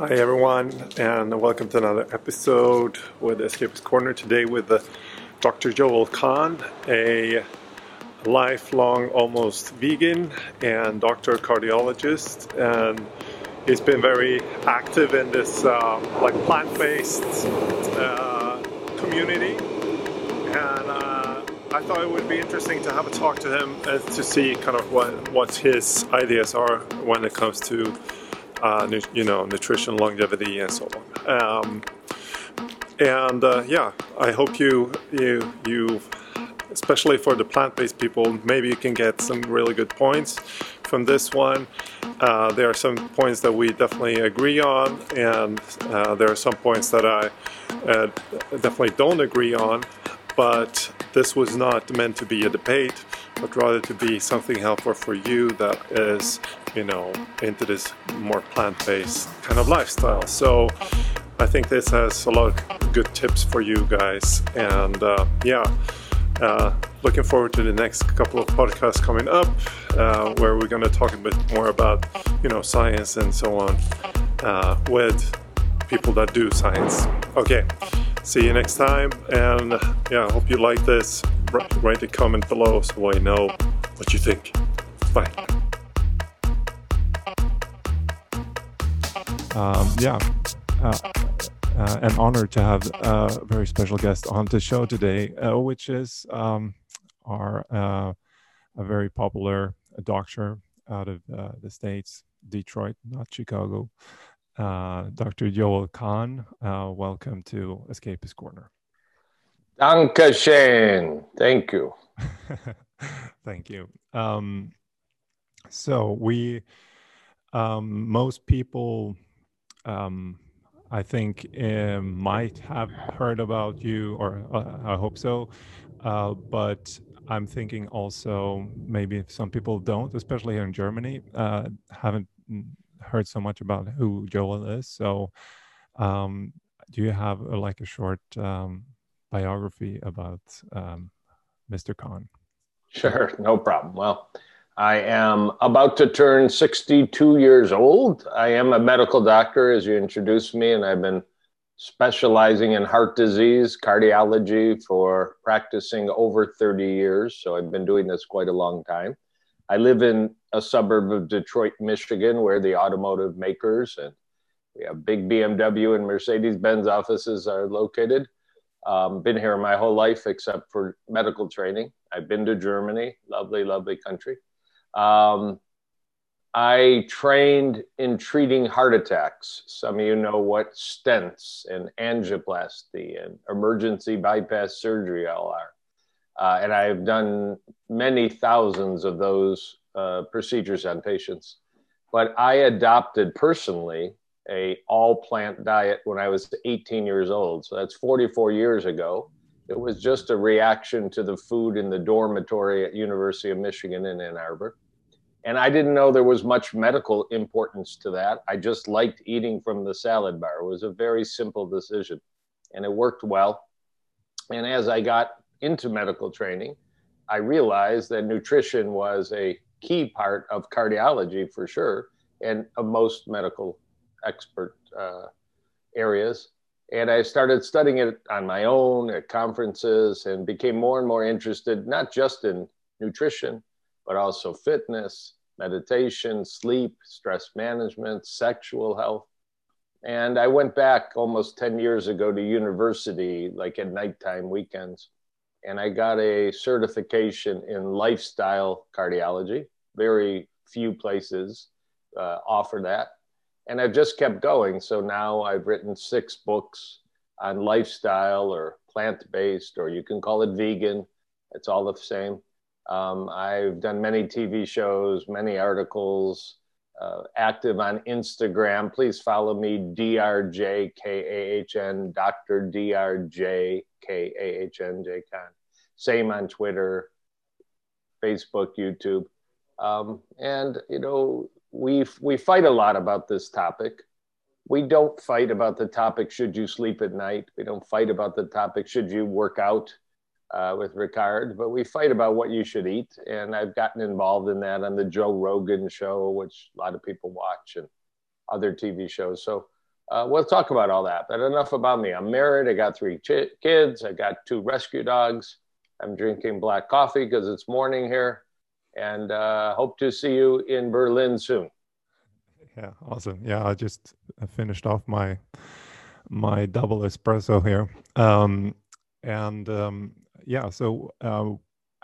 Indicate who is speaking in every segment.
Speaker 1: Hi, everyone, and welcome to another episode with Escapist Corner. Today, with uh, Dr. Joel Kahn, a lifelong almost vegan and doctor cardiologist, and he's been very active in this uh, like plant-based uh, community. And uh, I thought it would be interesting to have a talk to him uh, to see kind of what what his ideas are when it comes to uh, nu- you know, nutrition, longevity, and so on. Um, and uh, yeah, I hope you you you, especially for the plant-based people, maybe you can get some really good points from this one. Uh, there are some points that we definitely agree on, and uh, there are some points that I uh, definitely don't agree on. But this was not meant to be a debate, but rather to be something helpful for you that is you know, into this more plant-based kind of lifestyle. So I think this has a lot of good tips for you guys. And uh, yeah, uh, looking forward to the next couple of podcasts coming up, uh, where we're going to talk a bit more about, you know, science and so on uh, with people that do science. Okay, see you next time. And yeah, I hope you like this. Write a comment below so I know what you think. Bye. Um, yeah, uh, uh, an honor to have a very special guest on the show today, uh, which is um, our uh, a very popular doctor out of uh, the states, Detroit, not Chicago. Uh, Dr. Joel Kahn, welcome to Escapist Corner.
Speaker 2: Dankeschön. Thank you.
Speaker 1: Thank you. Um, so we, um, most people um, I think uh, might have heard about you, or uh, I hope so. Uh, but I'm thinking also maybe some people don't, especially here in Germany, uh, haven't heard so much about who Joel is. So, um, do you have uh, like a short um, biography about um, Mr. Kahn?
Speaker 2: Sure, no problem. Well, I am about to turn 62 years old. I am a medical doctor, as you introduced me, and I've been specializing in heart disease, cardiology for practicing over 30 years. So I've been doing this quite a long time. I live in a suburb of Detroit, Michigan, where the automotive makers and we have big BMW and Mercedes Benz offices are located. Um, been here my whole life except for medical training. I've been to Germany, lovely, lovely country. Um, I trained in treating heart attacks. Some of you know what stents and angioplasty and emergency bypass surgery all are. Uh, and I've done many thousands of those uh, procedures on patients. But I adopted personally a all plant diet when I was 18 years old. So that's 44 years ago. It was just a reaction to the food in the dormitory at University of Michigan in Ann Arbor. And I didn't know there was much medical importance to that. I just liked eating from the salad bar. It was a very simple decision and it worked well. And as I got into medical training, I realized that nutrition was a key part of cardiology for sure and of most medical expert uh, areas. And I started studying it on my own at conferences and became more and more interested, not just in nutrition, but also fitness, meditation, sleep, stress management, sexual health. And I went back almost 10 years ago to university, like at nighttime weekends, and I got a certification in lifestyle cardiology. Very few places uh, offer that. And I've just kept going. So now I've written six books on lifestyle or plant based, or you can call it vegan. It's all the same. Um, I've done many TV shows, many articles, uh, active on Instagram. Please follow me, DRJKAHN, Dr. DRJKAHN, Con. Same on Twitter, Facebook, YouTube. Um, and, you know, we we fight a lot about this topic. We don't fight about the topic, should you sleep at night? We don't fight about the topic, should you work out? uh, with Ricard, but we fight about what you should eat. And I've gotten involved in that on the Joe Rogan show, which a lot of people watch, and other TV shows. So uh, we'll talk about all that. But enough about me. I'm married. I got three ch- kids. I got two rescue dogs. I'm drinking black coffee because it's morning here, and uh, hope to see you in Berlin soon.
Speaker 1: Yeah, awesome. Yeah, I just finished off my my double espresso here, um, and um, yeah. So uh,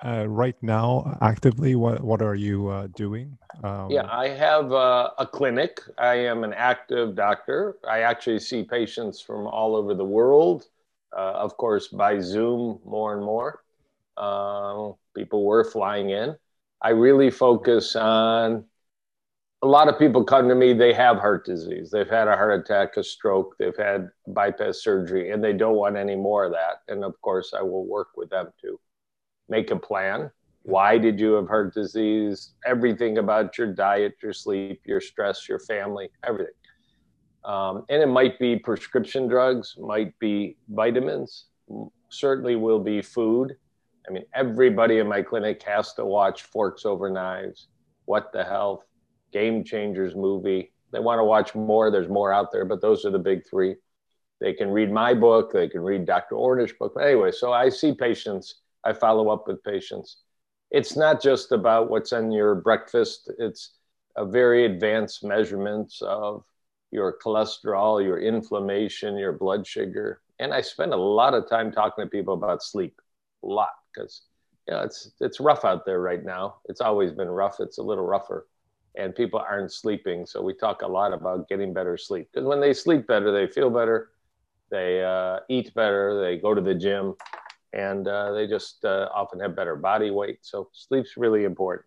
Speaker 1: uh, right now, actively, what what are you uh, doing?
Speaker 2: Um, yeah, I have uh, a clinic. I am an active doctor. I actually see patients from all over the world, uh, of course, by Zoom more and more. Uh, people were flying in. I really focus on. A lot of people come to me. They have heart disease. They've had a heart attack, a stroke. They've had bypass surgery, and they don't want any more of that. And of course, I will work with them to make a plan why did you have heart disease? Everything about your diet, your sleep, your stress, your family, everything. Um, and it might be prescription drugs, might be vitamins, certainly will be food. I mean, everybody in my clinic has to watch Forks Over Knives, What the Health, Game Changers movie. They want to watch more. There's more out there, but those are the big three. They can read my book. They can read Dr. Ornish book. But anyway, so I see patients. I follow up with patients it's not just about what's in your breakfast. It's a very advanced measurements of your cholesterol, your inflammation, your blood sugar. And I spend a lot of time talking to people about sleep, a lot, because you know it's it's rough out there right now. It's always been rough. It's a little rougher, and people aren't sleeping. So we talk a lot about getting better sleep because when they sleep better, they feel better, they uh, eat better, they go to the gym, and uh, they just uh, often have better body weight. So sleep's really important.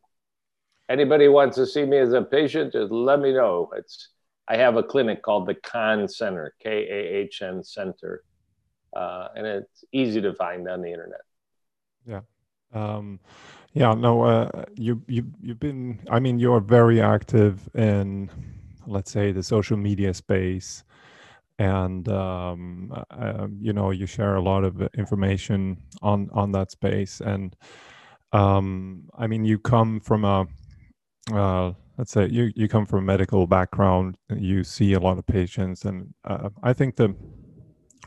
Speaker 2: Anybody wants to see me as a patient, just let me know. It's I have a clinic called the Kahn Center, K A H N Center, uh, and it's easy to find on the internet.
Speaker 1: Yeah. Um, yeah, no, uh, you you you've been. I mean, you're very active in, let's say, the social media space and um, uh, you know you share a lot of information on on that space and um, i mean you come from a uh, let's say you, you come from a medical background you see a lot of patients and uh, i think the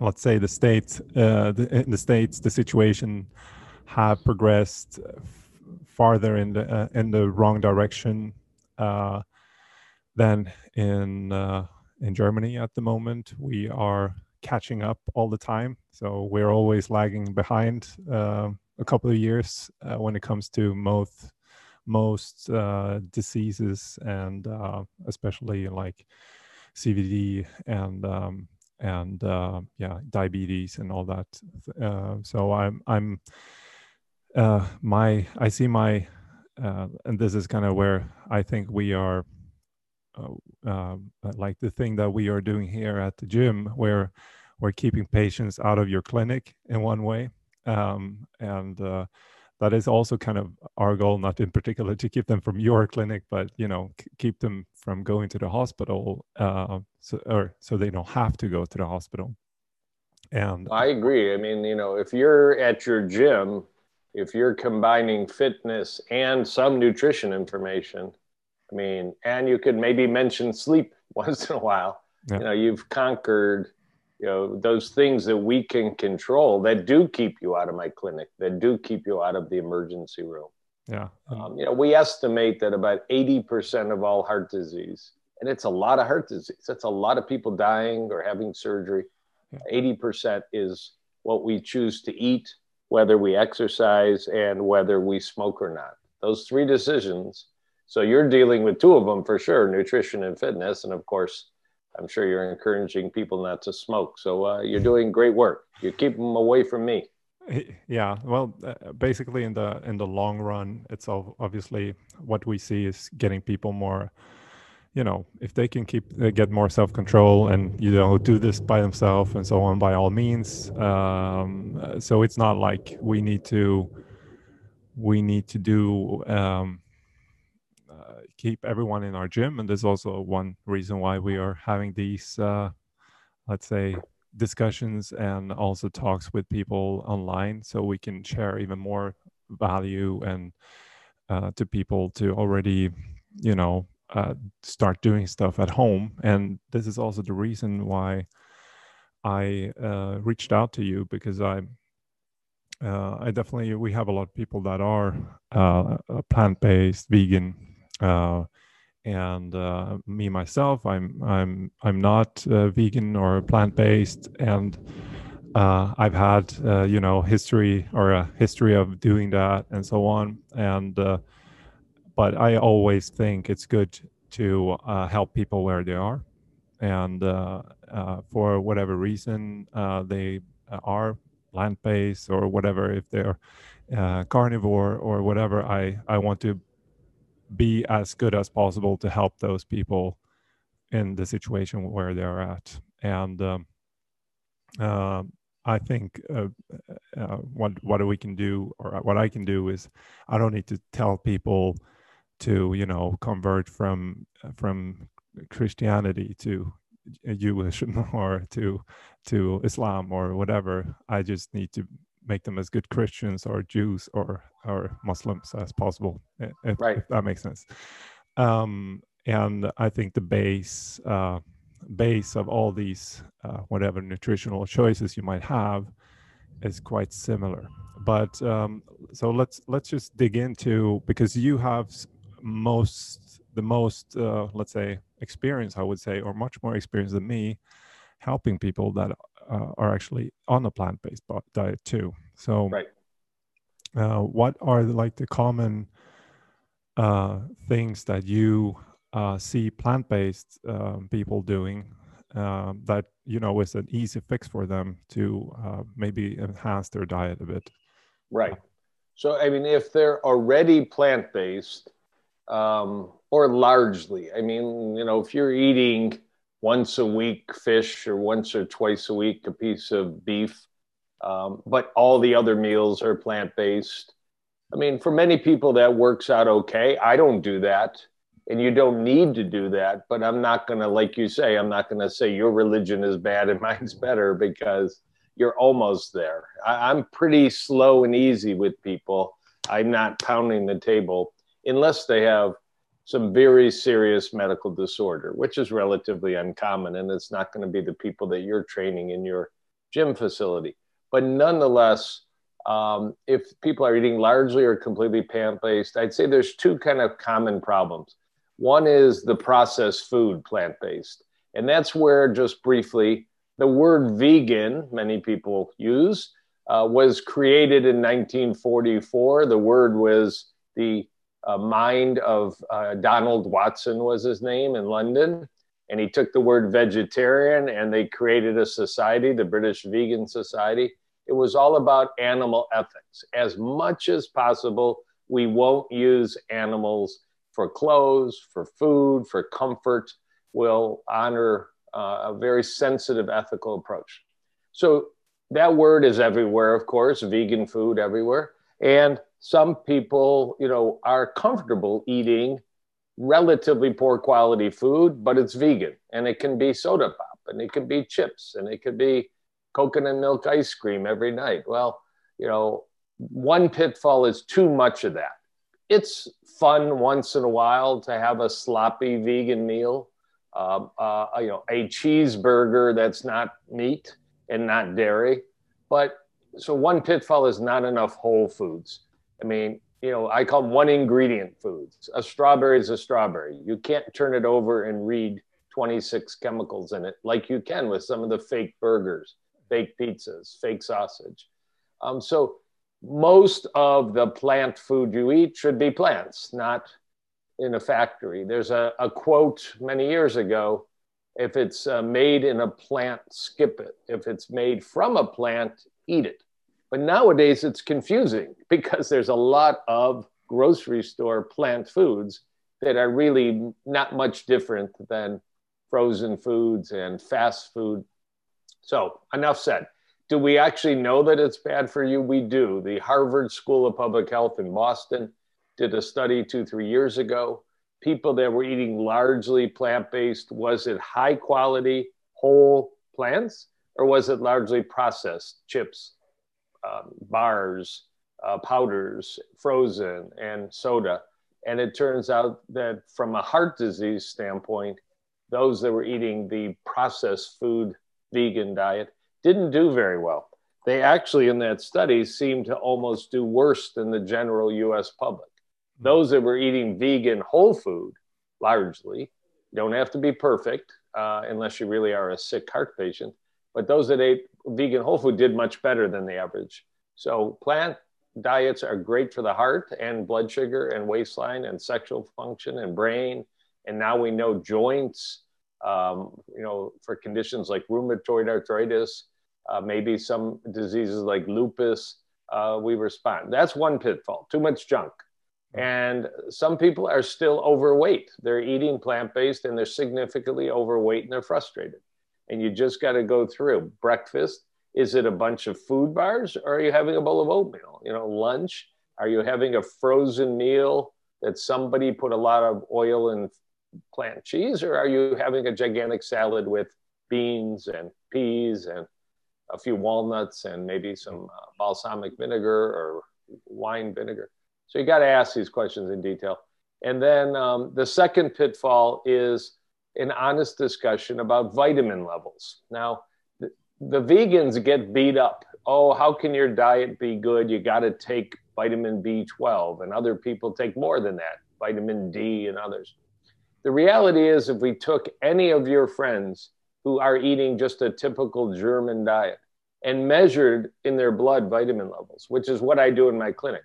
Speaker 1: let's say the states uh, the, in the states the situation have progressed farther in the uh, in the wrong direction uh, than in in Germany at the moment. We are catching up all the time, so we're always lagging behind uh, a couple of years uh, when it comes to most most uh, diseases and uh, especially like CVD and um, and uh, yeah diabetes and all that. Uh, so I'm I'm my I see my and this is kind of where I think we are uh, um, like the thing that we are doing here at the gym, where we're keeping patients out of your clinic in one way, um, and uh, that is also kind of our goal, not in particular to keep them from your clinic, but you know, keep them from going to the hospital, uh, so, or so they don't have to go to the hospital. And
Speaker 2: I agree. I mean, you know, if you're at your gym, if you're combining fitness and some nutrition information, I mean, and you could maybe mention sleep once in a while. Yeah. You know, you've conquered, you know, those things that we can control that do keep you out of my clinic, that do keep you out of the emergency room.
Speaker 1: Yeah.
Speaker 2: Um, you know, we estimate that about 80% of all heart disease, and it's a lot of heart disease, it's a lot of people dying or having surgery. Yeah. 80% is what we choose to eat, whether we exercise, and whether we smoke or not. Those three decisions so you're dealing with two of them for sure nutrition and fitness. And of course, I'm sure you're encouraging people not to smoke. So uh, you're doing great work. You keep them away from me.
Speaker 1: Yeah, well, uh, basically, in the in the long run, it's obviously what we see is getting people more. You know, if they can keep uh, get more self control and you know do this by themselves and so on, by all means. Um, uh, so it's not like we need to we need to do um, keep everyone in our gym and there's also one reason why we are having these uh, let's say discussions and also talks with people online so we can share even more value and uh, to people to already you know uh, start doing stuff at home. And this is also the reason why I uh, reached out to you because I, uh, I definitely we have a lot of people that are uh, plant based, vegan, uh, and uh, me myself, I'm I'm I'm not vegan or plant based, and I've had you know history or a history of doing that and so on, and but I always think it's good to uh, help people where they are, and uh, uh, for whatever reason uh, they are plant-based or whatever, if they're uh, carnivore or whatever, I I want to be as good as possible to help those people in the situation where they're at, and. Um, uh, I think uh, uh, what what we can do, or what I can do, is I don't need to tell people to you know convert from from Christianity to Jewish or to to Islam or whatever. I just need to make them as good Christians or Jews or or Muslims as possible. If,
Speaker 2: right.
Speaker 1: If that makes sense. Um, and I think the base uh, base of all these uh, whatever nutritional choices you might have is quite similar. But um, so let's let's just dig into because you have most the most uh, let's say experience i would say or much more experience than me helping people that uh, are actually on a plant-based diet too. So
Speaker 2: right.
Speaker 1: uh, what are the, like the common uh, things that you uh, see plant-based um, people doing um, that you know is an easy fix for them to uh, maybe enhance their diet a bit?
Speaker 2: Right. So i mean if they're already plant-based um, or largely. I mean, you know, if you're eating once a week fish or once or twice a week a piece of beef, um, but all the other meals are plant based. I mean, for many people that works out okay. I don't do that, and you don't need to do that. But I'm not gonna, like you say, I'm not gonna say your religion is bad and mine's better because you're almost there. I, I'm pretty slow and easy with people. I'm not pounding the table unless they have some very serious medical disorder, which is relatively uncommon. And it's not going to be the people that you're training in your gym facility. But nonetheless, um, if people are eating largely or completely plant based, I'd say there's two kind of common problems. One is the processed food plant based. And that's where, just briefly, the word vegan, many people use, uh, was created in 1944. The word was the uh, mind of uh, Donald Watson was his name in London. And he took the word vegetarian and they created a society, the British Vegan Society. It was all about animal ethics. As much as possible, we won't use animals for clothes, for food, for comfort. We'll honor uh, a very sensitive ethical approach. So that word is everywhere, of course, vegan food everywhere. And some people, you know, are comfortable eating relatively poor quality food, but it's vegan and it can be soda pop and it can be chips and it could be coconut milk ice cream every night. Well, you know, one pitfall is too much of that. It's fun once in a while to have a sloppy vegan meal, uh, uh, you know, a cheeseburger that's not meat and not dairy. But so one pitfall is not enough whole foods. I mean, you know, I call them one ingredient foods. A strawberry is a strawberry. You can't turn it over and read 26 chemicals in it like you can with some of the fake burgers, fake pizzas, fake sausage. Um, so most of the plant food you eat should be plants, not in a factory. There's a, a quote many years ago if it's uh, made in a plant, skip it. If it's made from a plant, eat it. But nowadays it's confusing because there's a lot of grocery store plant foods that are really not much different than frozen foods and fast food. So, enough said. Do we actually know that it's bad for you? We do. The Harvard School of Public Health in Boston did a study two, three years ago. People that were eating largely plant based, was it high quality whole plants or was it largely processed chips, um, bars, uh, powders, frozen, and soda. And it turns out that from a heart disease standpoint, those that were eating the processed food vegan diet didn't do very well. They actually, in that study, seemed to almost do worse than the general US public. Hmm. Those that were eating vegan whole food, largely, don't have to be perfect uh, unless you really are a sick heart patient, but those that ate vegan whole food did much better than the average. So, plant diets are great for the heart and blood sugar and waistline and sexual function and brain. And now we know joints, um, you know, for conditions like rheumatoid arthritis, uh, maybe some diseases like lupus, uh, we respond. That's one pitfall, too much junk. And some people are still overweight. They're eating plant based and they're significantly overweight and they're frustrated. And you just got to go through breakfast is it a bunch of food bars or are you having a bowl of oatmeal? You know, lunch? Are you having a frozen meal that somebody put a lot of oil and plant cheese? Or are you having a gigantic salad with beans and peas and a few walnuts and maybe some uh, balsamic vinegar or wine vinegar? So you got to ask these questions in detail. And then um, the second pitfall is an honest discussion about vitamin levels. Now, the vegans get beat up. Oh, how can your diet be good? You got to take vitamin B12, and other people take more than that, vitamin D and others. The reality is, if we took any of your friends who are eating just a typical German diet and measured in their blood vitamin levels, which is what I do in my clinic,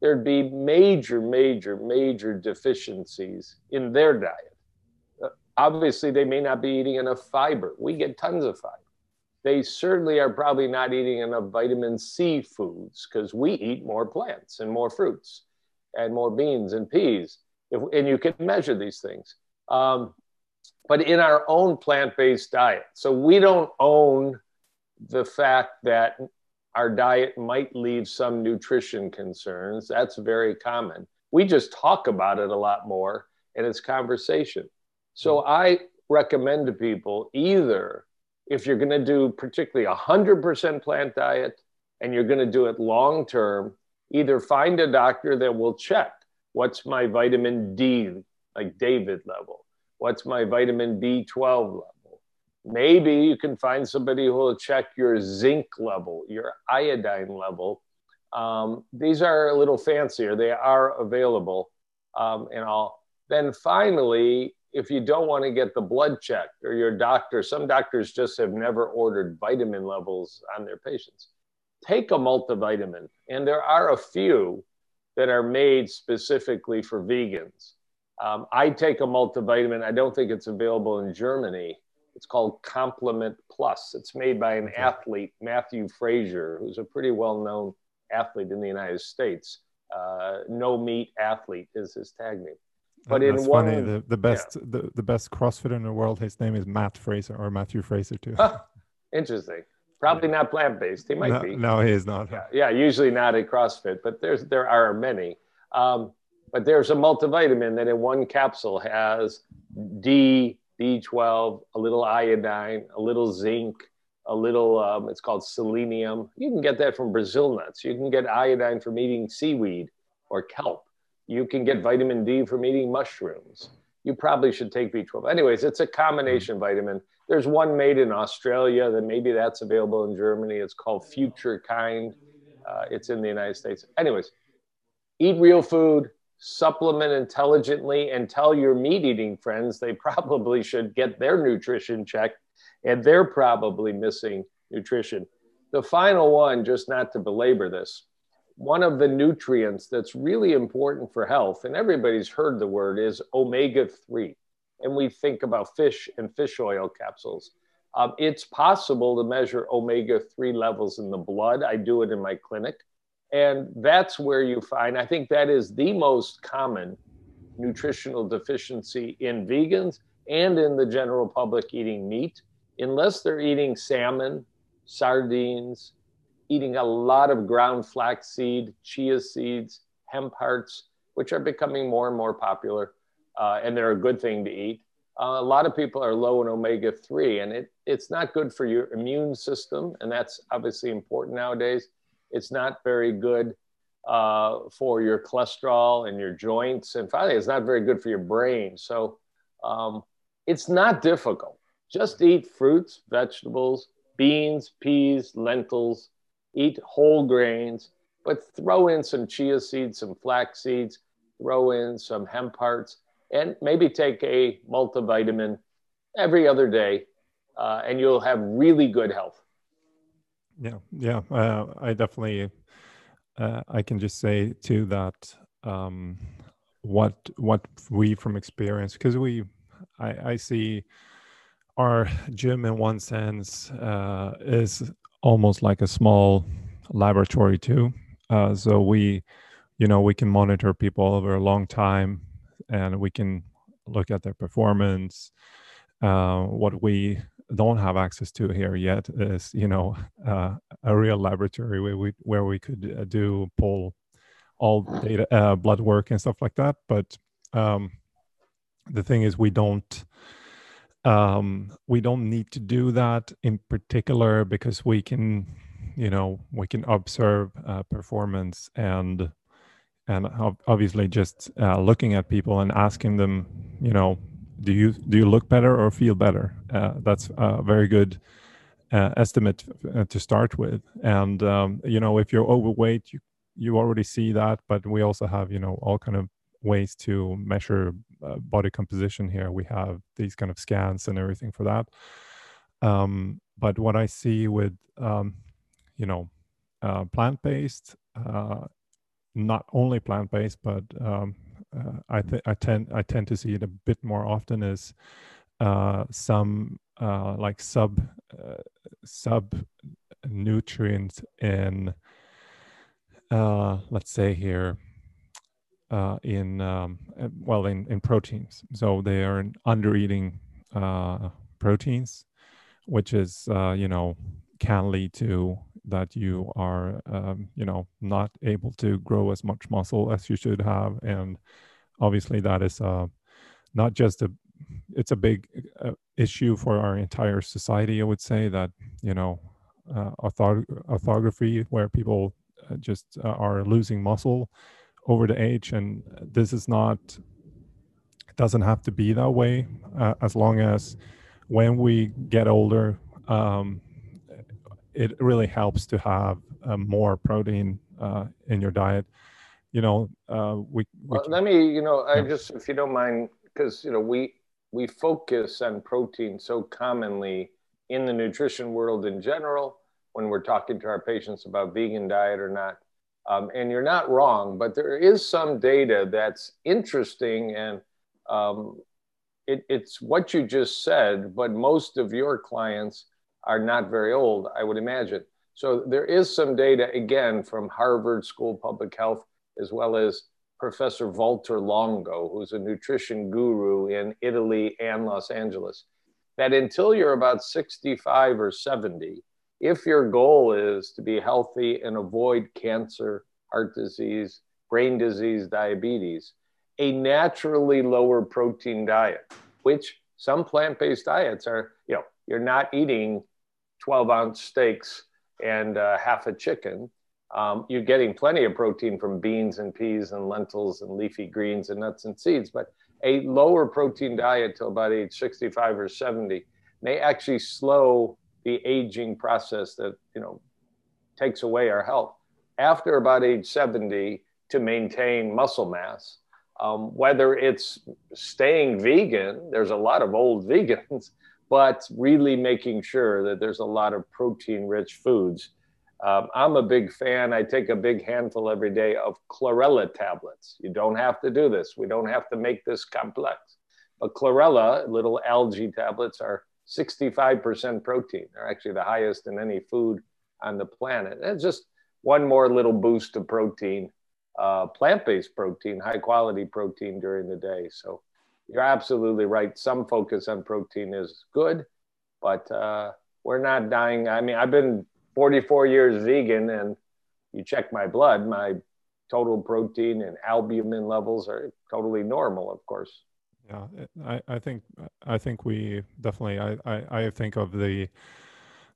Speaker 2: there'd be major, major, major deficiencies in their diet. Obviously, they may not be eating enough fiber. We get tons of fiber they certainly are probably not eating enough vitamin C foods because we eat more plants and more fruits and more beans and peas. If, and you can measure these things. Um, but in our own plant based diet. So we don't own the fact that our diet might leave some nutrition concerns. That's very common. We just talk about it a lot more and it's conversation. So I recommend to people either if you're going to do particularly a 100% plant diet and you're going to do it long term, either find a doctor that will check what's my vitamin D, like David level, what's my vitamin B12 level. Maybe you can find somebody who will check your zinc level, your iodine level. Um, these are a little fancier, they are available um, and all. Then finally, if you don't want to get the blood checked or your doctor, some doctors just have never ordered vitamin levels on their patients. Take a multivitamin, and there are a few that are made specifically for vegans. Um, I take a multivitamin. I don't think it's available in Germany. It's called Complement Plus. It's made by an athlete, Matthew Frazier, who's a pretty well known athlete in the United States. Uh, no meat athlete is his tag name.
Speaker 1: But in That's one, funny. The, the best yeah. the, the best CrossFit in the world, his name is Matt Fraser or Matthew Fraser too.
Speaker 2: interesting. Probably not plant based. He might
Speaker 1: no,
Speaker 2: be.
Speaker 1: No, he is not.
Speaker 2: Yeah, yeah, usually not at CrossFit, but there's there are many. Um, but there's a multivitamin that in one capsule has D, B12, a little iodine, a little zinc, a little. Um, it's called selenium. You can get that from Brazil nuts. You can get iodine from eating seaweed or kelp. You can get vitamin D from eating mushrooms. You probably should take B12. Anyways, it's a combination vitamin. There's one made in Australia that maybe that's available in Germany. It's called Future Kind. Uh, it's in the United States. Anyways, eat real food, supplement intelligently, and tell your meat eating friends they probably should get their nutrition checked and they're probably missing nutrition. The final one, just not to belabor this, one of the nutrients that's really important for health, and everybody's heard the word, is omega 3. And we think about fish and fish oil capsules. Um, it's possible to measure omega 3 levels in the blood. I do it in my clinic. And that's where you find, I think that is the most common nutritional deficiency in vegans and in the general public eating meat, unless they're eating salmon, sardines, eating a lot of ground flax flaxseed, chia seeds, hemp hearts, which are becoming more and more popular, uh, and they're a good thing to eat. Uh, a lot of people are low in omega 3, and it, it's not good for your immune system, and that's obviously important nowadays. It's not very good uh, for your cholesterol and your joints. And finally, it's not very good for your brain. So um, it's not difficult. Just eat fruits, vegetables, beans, peas, lentils, eat whole grains, but throw in some chia seeds, some flax seeds, throw in some hemp hearts, and maybe take a multivitamin every other day, uh, and you'll have really good health.
Speaker 1: Yeah, yeah, uh, I definitely, uh, I can just say too that um, what what we from experience because we, I, I see our gym in one sense uh, is almost like a small laboratory too. Uh, so we, you know, we can monitor people over a long time, and we can look at their performance. Uh, what we don't have access to here yet is you know uh, a real laboratory where we where we could uh, do pull all data uh, blood work and stuff like that but um, the thing is we don't um, we don't need to do that in particular because we can you know we can observe uh, performance and and obviously just uh, looking at people and asking them you know do you do you look better or feel better? Uh, that's a very good uh, estimate uh, to start with. And um, you know, if you're overweight, you you already see that. But we also have you know all kind of ways to measure uh, body composition here. We have these kind of scans and everything for that. Um, but what I see with um, you know uh, plant based, uh, not only plant based, but um, uh, I I tend I tend to see it a bit more often as uh, some like sub sub nutrients in let's say here uh, in um, well in in proteins. So they are under eating proteins, which is you know can lead to that you are um, you know not able to grow as much muscle as you should have and obviously that is uh, not just a it's a big uh, issue for our entire society i would say that you know uh, orthography where people uh, just uh, are losing muscle over the age and this is not it doesn't have to be that way uh, as long as when we get older um, it really helps to have uh, more protein uh, in your diet. You know, uh, we, we
Speaker 2: well, let me, you know, I yeah. just, if you don't mind, because you know, we we focus on protein so commonly in the nutrition world in general when we're talking to our patients about vegan diet or not. Um, and you're not wrong, but there is some data that's interesting and um, it, it's what you just said, but most of your clients are not very old, I would imagine. So there is some data, again, from Harvard School of Public Health, as well as Professor Valter Longo, who's a nutrition guru in Italy and Los Angeles, that until you're about 65 or 70, if your goal is to be healthy and avoid cancer, heart disease, brain disease, diabetes, a naturally lower protein diet, which some plant based diets are, you know, you're not eating 12 ounce steaks and uh, half a chicken, um, you're getting plenty of protein from beans and peas and lentils and leafy greens and nuts and seeds. But a lower protein diet till about age 65 or 70 may actually slow the aging process that you know takes away our health. After about age 70, to maintain muscle mass, um, whether it's staying vegan, there's a lot of old vegans but really making sure that there's a lot of protein rich foods. Um, I'm a big fan. I take a big handful every day of chlorella tablets. You don't have to do this. We don't have to make this complex. But chlorella, little algae tablets, are 65% protein. They're actually the highest in any food on the planet. It's just one more little boost of protein, uh, plant based protein, high quality protein during the day. So you're absolutely right. Some focus on protein is good, but uh, we're not dying. I mean, I've been 44 years vegan, and you check my blood, my total protein and albumin levels are totally normal, of course.
Speaker 1: Yeah, I, I think I think we definitely I, I, I think of the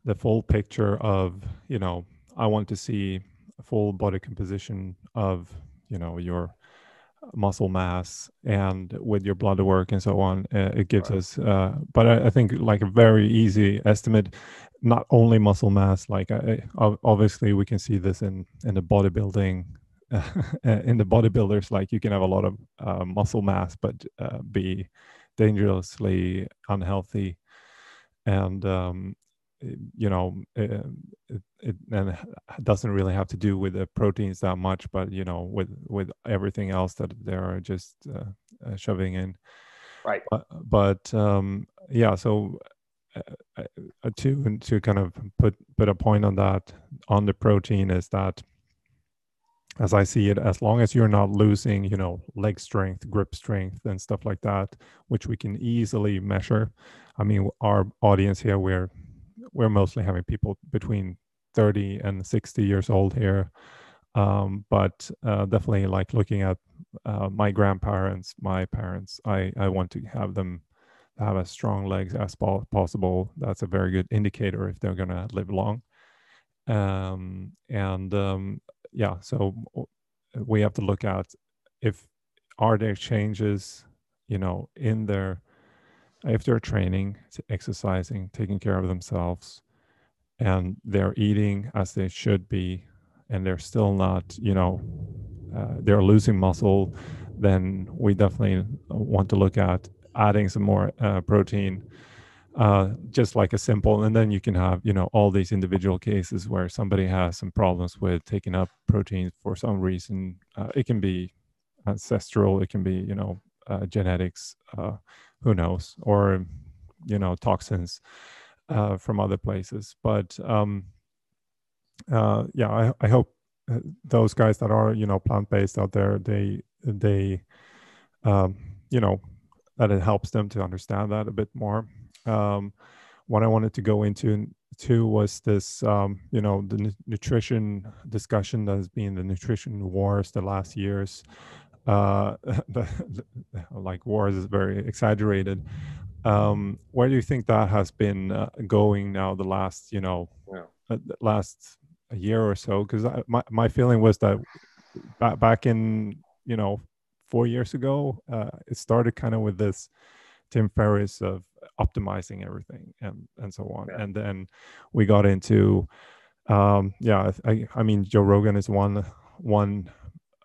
Speaker 1: the full picture of you know I want to see full body composition of you know your muscle mass and with your blood work and so on uh, it gives right. us uh, but I, I, think like a very easy estimate not only muscle mass like I, obviously we can see this in in the bodybuilding in the bodybuilders like you can have a lot of uh, muscle mass but uh, be dangerously unhealthy. And um, you know it, it, it, and it doesn't really have to do with the proteins that much but you know with with everything else that they're just uh, uh, shoving in.
Speaker 2: Right.
Speaker 1: But, but um yeah so uh, uh, uh to to kind of put put a point on that on the protein is that as i see it as long as you're not losing you know leg strength grip strength and stuff like that which we can easily measure. I mean our audience here we're we're mostly having people between 30 and 60 years old here. Um, but uh, definitely like looking at uh, my grandparents my parents i i want to have them have as strong legs as possible. That's a very good indicator if they're going to live long. Um, and um, yeah so we have to look at if are there changes you know in their if they're training, exercising, taking care of themselves, and they're eating as they should be, and they're still not, you know, uh, they're losing muscle, then we definitely want to look at adding some more uh, protein. Uh, just like a simple, and then you can have, you know, all these individual cases where somebody has some problems with taking up protein for some reason. Uh, it can be ancestral, it can be, you know, uh, genetics uh, who knows? Or you know toxins uh, from other places. But um, uh, yeah I, I hope those guys that are you know plant-based out there they they um, you know that it helps them to understand that a bit more um, what i wanted to go into too was this um, you know the n- nutrition discussion that has been the nutrition wars the last years uh, like wars is very exaggerated. Um, where do you think that has been uh, going now? The last, you know, yeah. uh, last a year or so? Because my my feeling was that back back in you know four years ago, uh, it started kind of with this Tim Ferriss of optimizing everything and and so on, yeah. and then we got into um, yeah, I, I mean Joe Rogan is one one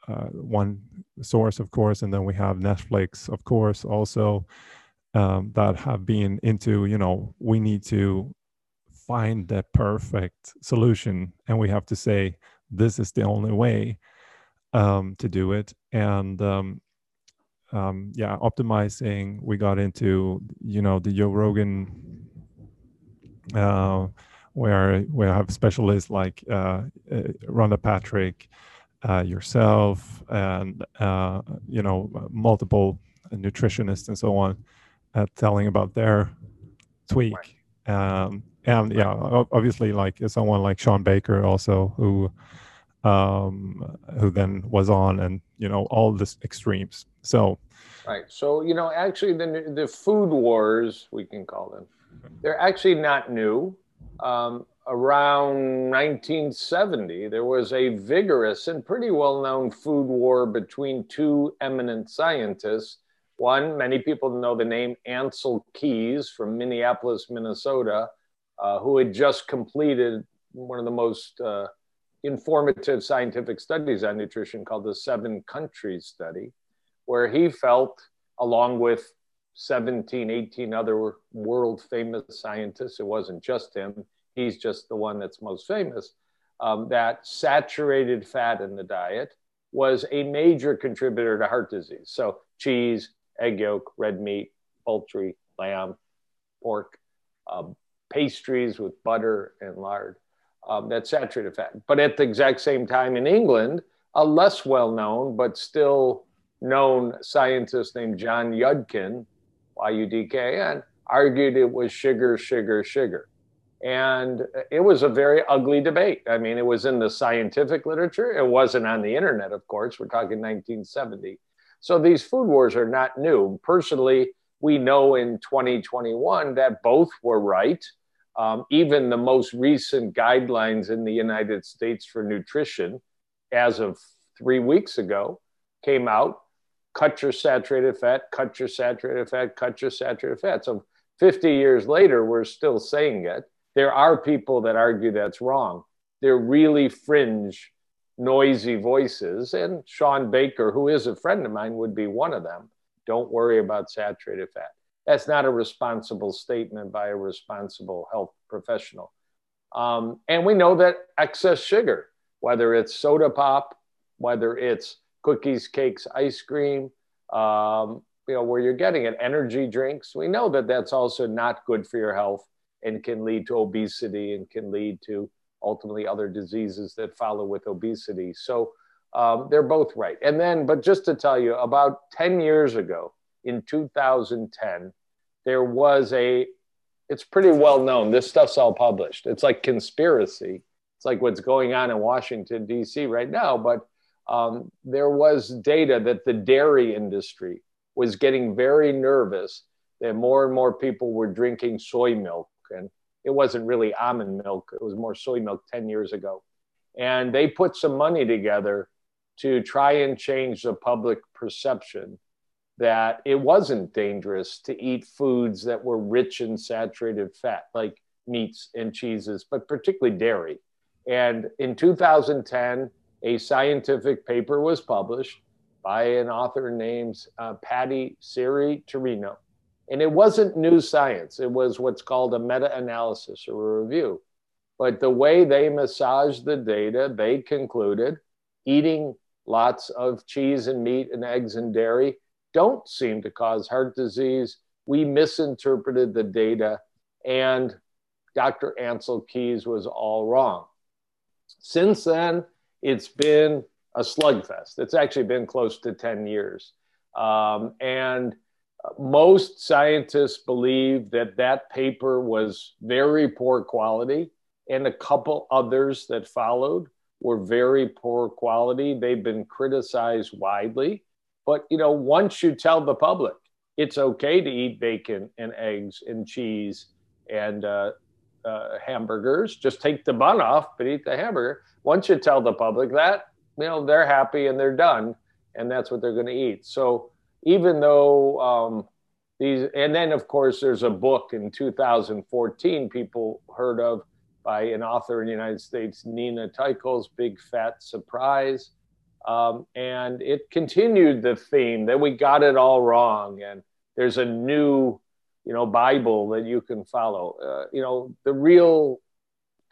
Speaker 1: uh, one source, of course, and then we have Netflix, of course, also um, that have been into you know we need to find the perfect solution, and we have to say this is the only way um, to do it, and um, um yeah, optimizing. We got into you know the Joe Rogan. Uh, where we have specialists like uh, uh, Rhonda Patrick, uh, yourself and uh, you know multiple nutritionists and so on uh, telling about their tweak um, and yeah obviously like someone like Shawn Baker also who um, who then was on and you know all the extremes so
Speaker 2: right. So you know actually the the food wars we can call them they're actually not new. Um, around 1970, there was a vigorous and pretty well known food war between two eminent scientists. One, many people know the name Ancel Keys from Minneapolis, Minnesota, uh, who had just completed one of the most uh, informative scientific studies on nutrition called the Seven Countries Study, where he felt, along with 17, 18 other world famous scientists, it wasn't just him, he's just the one that's most famous, um, that saturated fat in the diet was a major contributor to heart disease. So, cheese, egg yolk, red meat, poultry, lamb, pork, um, pastries with butter and lard, um, that saturated fat. But at the exact same time in England, a less well known but still known scientist named John Yudkin, Y U D K N, argued it was sugar, sugar, sugar. And it was a very ugly debate. I mean, it was in the scientific literature. It wasn't on the internet, of course. We're talking 1970. So these food wars are not new. Personally, we know in 2021 that both were right. Um, even the most recent guidelines in the United States for nutrition, as of three weeks ago, came out cut your saturated fat, cut your saturated fat, cut your saturated fat. So 50 years later, we're still saying it. There are people that argue that's wrong. They're really fringe, noisy voices. And Shawn Baker, who is a friend of mine, would be one of them. Don't worry about saturated fat. That's not a responsible statement by a responsible health professional. Um, and we know that excess sugar, whether it's soda pop, whether it's cookies, cakes, ice cream, um, you know, where you're getting it, energy drinks. We know that that's also not good for your health and can lead to obesity and can lead to ultimately other diseases that follow with obesity. So um, they're both right. And then, but just to tell you, about 10 years ago in 2010, there was a, it's pretty well known. This stuff's all published. It's like conspiracy. It's like what's going on in Washington, D.C. right now. But um, there was data that the dairy industry was getting very nervous that more and more people were drinking soy milk. And it wasn't really almond milk, it was more soy milk 10 years ago. And they put some money together to try and change the public perception that it wasn't dangerous to eat foods that were rich in saturated fat, like meats and cheeses, but particularly dairy. And in 2010, a scientific paper was published by an author named uh, Patty Siri-Tarino. And it wasn't new science, it was what's called a meta analysis or a review. But the way they massaged the data, they concluded eating lots of cheese and meat and eggs and dairy don't seem to cause heart disease. We misinterpreted the data, and Dr. Ancel Keys was all wrong. Since then, it's been a slugfest. It's actually been close to 10 years. Um, and most scientists believe that that paper was very poor quality, and a couple others that followed were very poor quality. They've been criticized widely. But you know, once you tell the public it's okay to eat bacon and eggs and cheese and uh, uh, hamburgers, just take the bun off, but eat the hamburger once you tell the public that, you know, they're happy and they're done, and that's what they're going to eat. So even though um, these, and then of course there's a book in 2014 people heard of by an author in the United States, Nina Teicholz, Big Fat Surprise. Um, and it continued the theme that we got it all wrong. And there's a new, you know, Bible that you can follow. Uh, you know, the real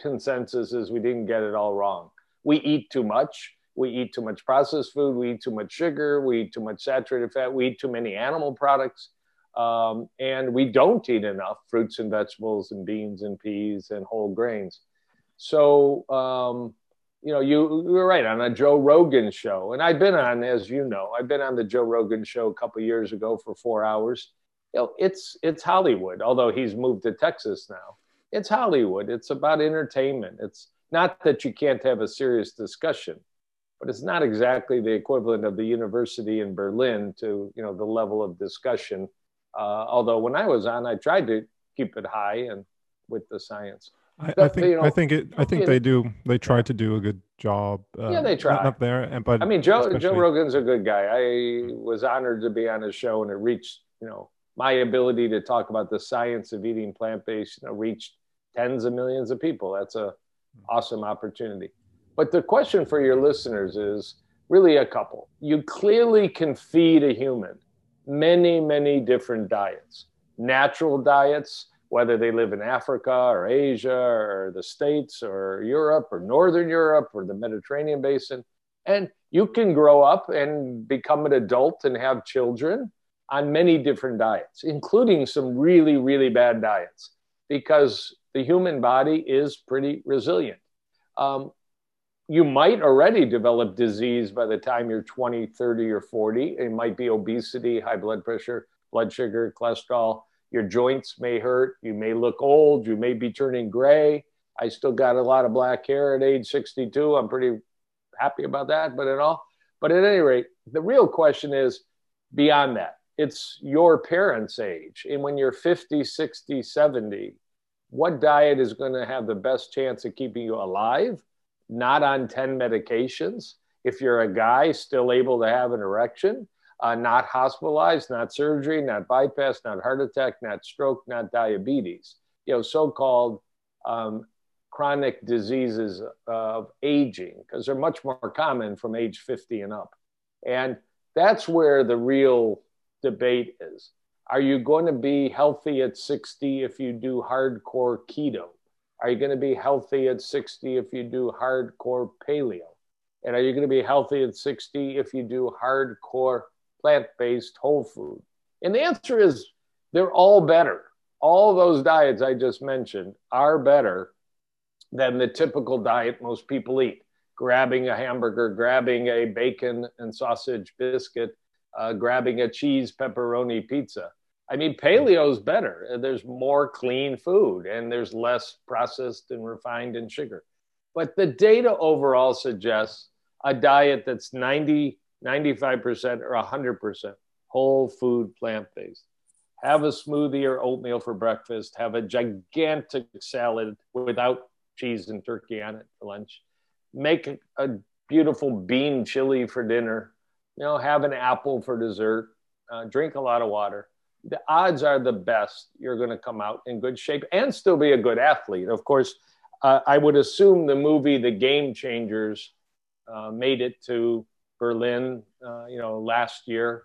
Speaker 2: consensus is we didn't get it all wrong. We eat too much. We eat too much processed food. We eat too much sugar. We eat too much saturated fat. We eat too many animal products. Um, and we don't eat enough fruits and vegetables and beans and peas and whole grains. So, um, you know, you, you were right on a Joe Rogan show. And I've been on, as you know, I've been on the Joe Rogan show a couple years ago for four hours. You know, it's it's Hollywood, although he's moved to Texas now it's Hollywood. It's about entertainment. It's not that you can't have a serious discussion, but it's not exactly the equivalent of the university in Berlin to you know the level of discussion. Uh, although when I was on, I tried to keep it high and with the science.
Speaker 1: I, I think you know, I think it I think they do they try to do a good job.
Speaker 2: Uh, yeah, they try
Speaker 1: up there. And but
Speaker 2: I mean, Joe especially... Joe Rogan's a good guy. I was honored to be on his show, and it reached you know my ability to talk about the science of eating plant based. You know, reached tens of millions of people. That's a hmm. awesome opportunity. But the question for your listeners is really a couple. You clearly can feed a human many, many different diets. Natural diets, whether they live in Africa or Asia or the States or Europe or Northern Europe or the Mediterranean basin. And you can grow up and become an adult and have children on many different diets, including some really, really bad diets, because the human body is pretty resilient. Um, you might already develop disease by the time you're 20, 30, or 40. It might be obesity, high blood pressure, blood sugar, cholesterol. Your joints may hurt. You may look old. You may be turning gray. I still got a lot of black hair at age 62. I'm pretty happy about that, but at all. But at any rate, the real question is beyond that. It's your parents' age. And when you're 50, 60, 70, what diet is going to have the best chance of keeping you alive, not on 10 medications. If you're a guy still able to have an erection, uh, not hospitalized, not surgery, not bypass, not heart attack, not stroke, not diabetes. You know, so-called um, chronic diseases of aging, because they're much more common from age 50 and up. And that's where the real debate is. Are you going to be healthy at 60 if you do hardcore keto? Are you going to be healthy at 60 if you do hardcore paleo? And are you going to be healthy at 60 if you do hardcore plant based whole food? And the answer is they're all better. All those diets I just mentioned are better than the typical diet most people eat grabbing a hamburger, grabbing a bacon and sausage biscuit, uh, grabbing a cheese pepperoni pizza. I mean, paleo is better. There's more clean food and there's less processed and refined and sugar. But the data overall suggests a diet that's 90, 95% or 100% whole food plant based. Have a smoothie or oatmeal for breakfast, have a gigantic salad without cheese and turkey on it for lunch, make a, beautiful bean chili for dinner, you know, have an apple for dessert, uh, drink a lot of water. The odds are the best you're going to come out in good shape and still be a good athlete. Of course, uh, I would assume the movie The Game Changers uh, made it to Berlin, uh, you know, last year.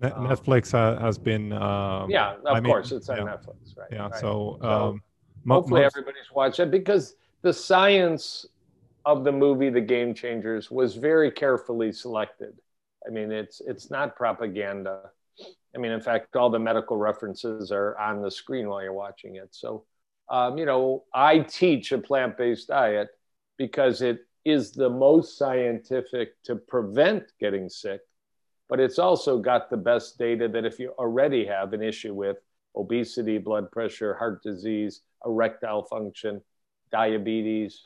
Speaker 1: Um, Netflix has been. Um,
Speaker 2: yeah, of I course, mean, it's on yeah. Netflix, right?
Speaker 1: Yeah,
Speaker 2: right.
Speaker 1: so,
Speaker 2: so
Speaker 1: um,
Speaker 2: hopefully most... everybody's watched it because the science of the movie The Game Changers was very carefully selected. I mean, it's it's not propaganda. I mean, in fact, all the medical references are on the screen while you're watching it. So, um, you know, I teach a plant-based diet because it is the most scientific to prevent getting sick, but it's also got the best data that if you already have an issue with obesity, blood pressure, heart disease, erectile function, diabetes,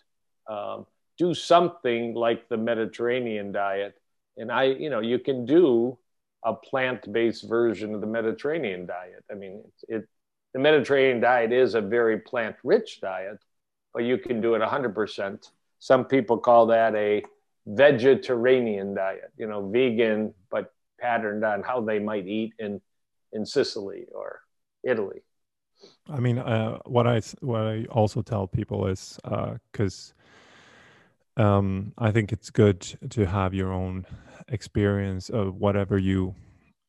Speaker 2: um, do something like the Mediterranean diet. And I, you know, you can do a plant-based version of the Mediterranean diet. I mean, it, it the Mediterranean diet is a very plant-rich diet, but you can do it 100%. Some people call that a vegetarian diet, you know, vegan, but patterned on how they might eat in, in Sicily or Italy.
Speaker 1: I mean, uh, what I what I also tell people is because uh, um, I think it's good to have your own experience of whatever you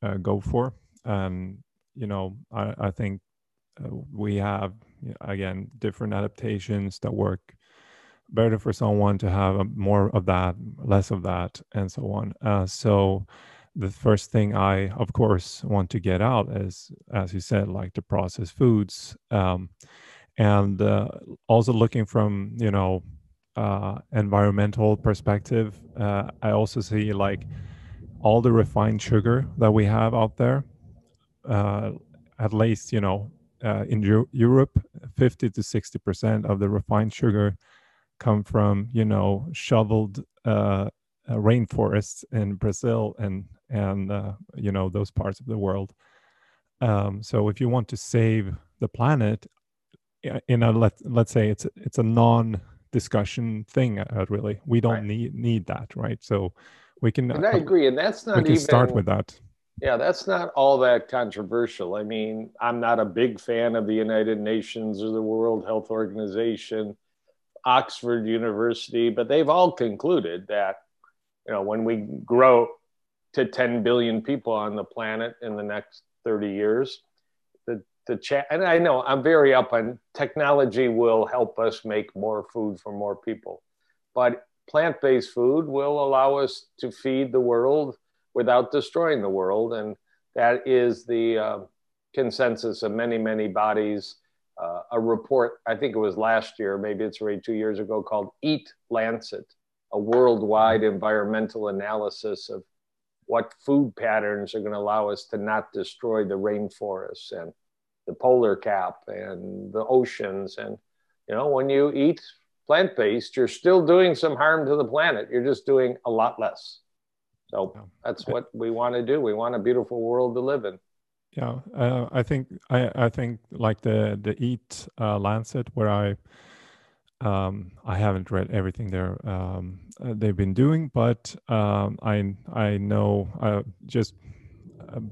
Speaker 1: uh, go for. And you know, I, I think uh, we have again different adaptations that work better for someone to have more of that, less of that, and so on. Uh, so the first thing I, of course, want to get out is, as you said, like the processed foods, um, and uh, also looking from you know uh, environmental perspective. Uh, I also see like all the refined sugar that we have out there. Uh, at least you know uh, in Euro- Europe, fifty to sixty percent of the refined sugar come from you know shoveled uh, rainforests in Brazil and and you know those parts of the world. Um, so if you want to save the planet, in a let let's say it's it's a non discussion thing. Uh, really, we don't right. need need that, right? So we can.
Speaker 2: And I uh, agree, and that's not.
Speaker 1: We can
Speaker 2: even,
Speaker 1: start with that.
Speaker 2: Yeah, that's not all that controversial. I mean, I'm not a big fan of the United Nations or the World Health Organization, Oxford University, but they've all concluded that you know, when we grow to 10 billion people on the planet in the next 30 years, the, chat, and I know I'm very up on technology will help us make more food for more people, but plant based food will allow us to feed the world without destroying the world. And that is the uh, consensus of many, many bodies. Uh, a report, I think it was last year, maybe it's already two years ago, called Eat Lancet a worldwide environmental analysis of what food patterns are going to allow us to not destroy the rainforests and the polar cap and the oceans. And, you know, when you eat plant based, you're still doing some harm to the planet. You're just doing a lot less. So that's what we want to do. We want a beautiful world to live in.
Speaker 1: Yeah, uh, I think I, I think like the the Eat uh, Lancet where I um, I haven't read everything there um, uh, they've been doing, but um, I I know uh, just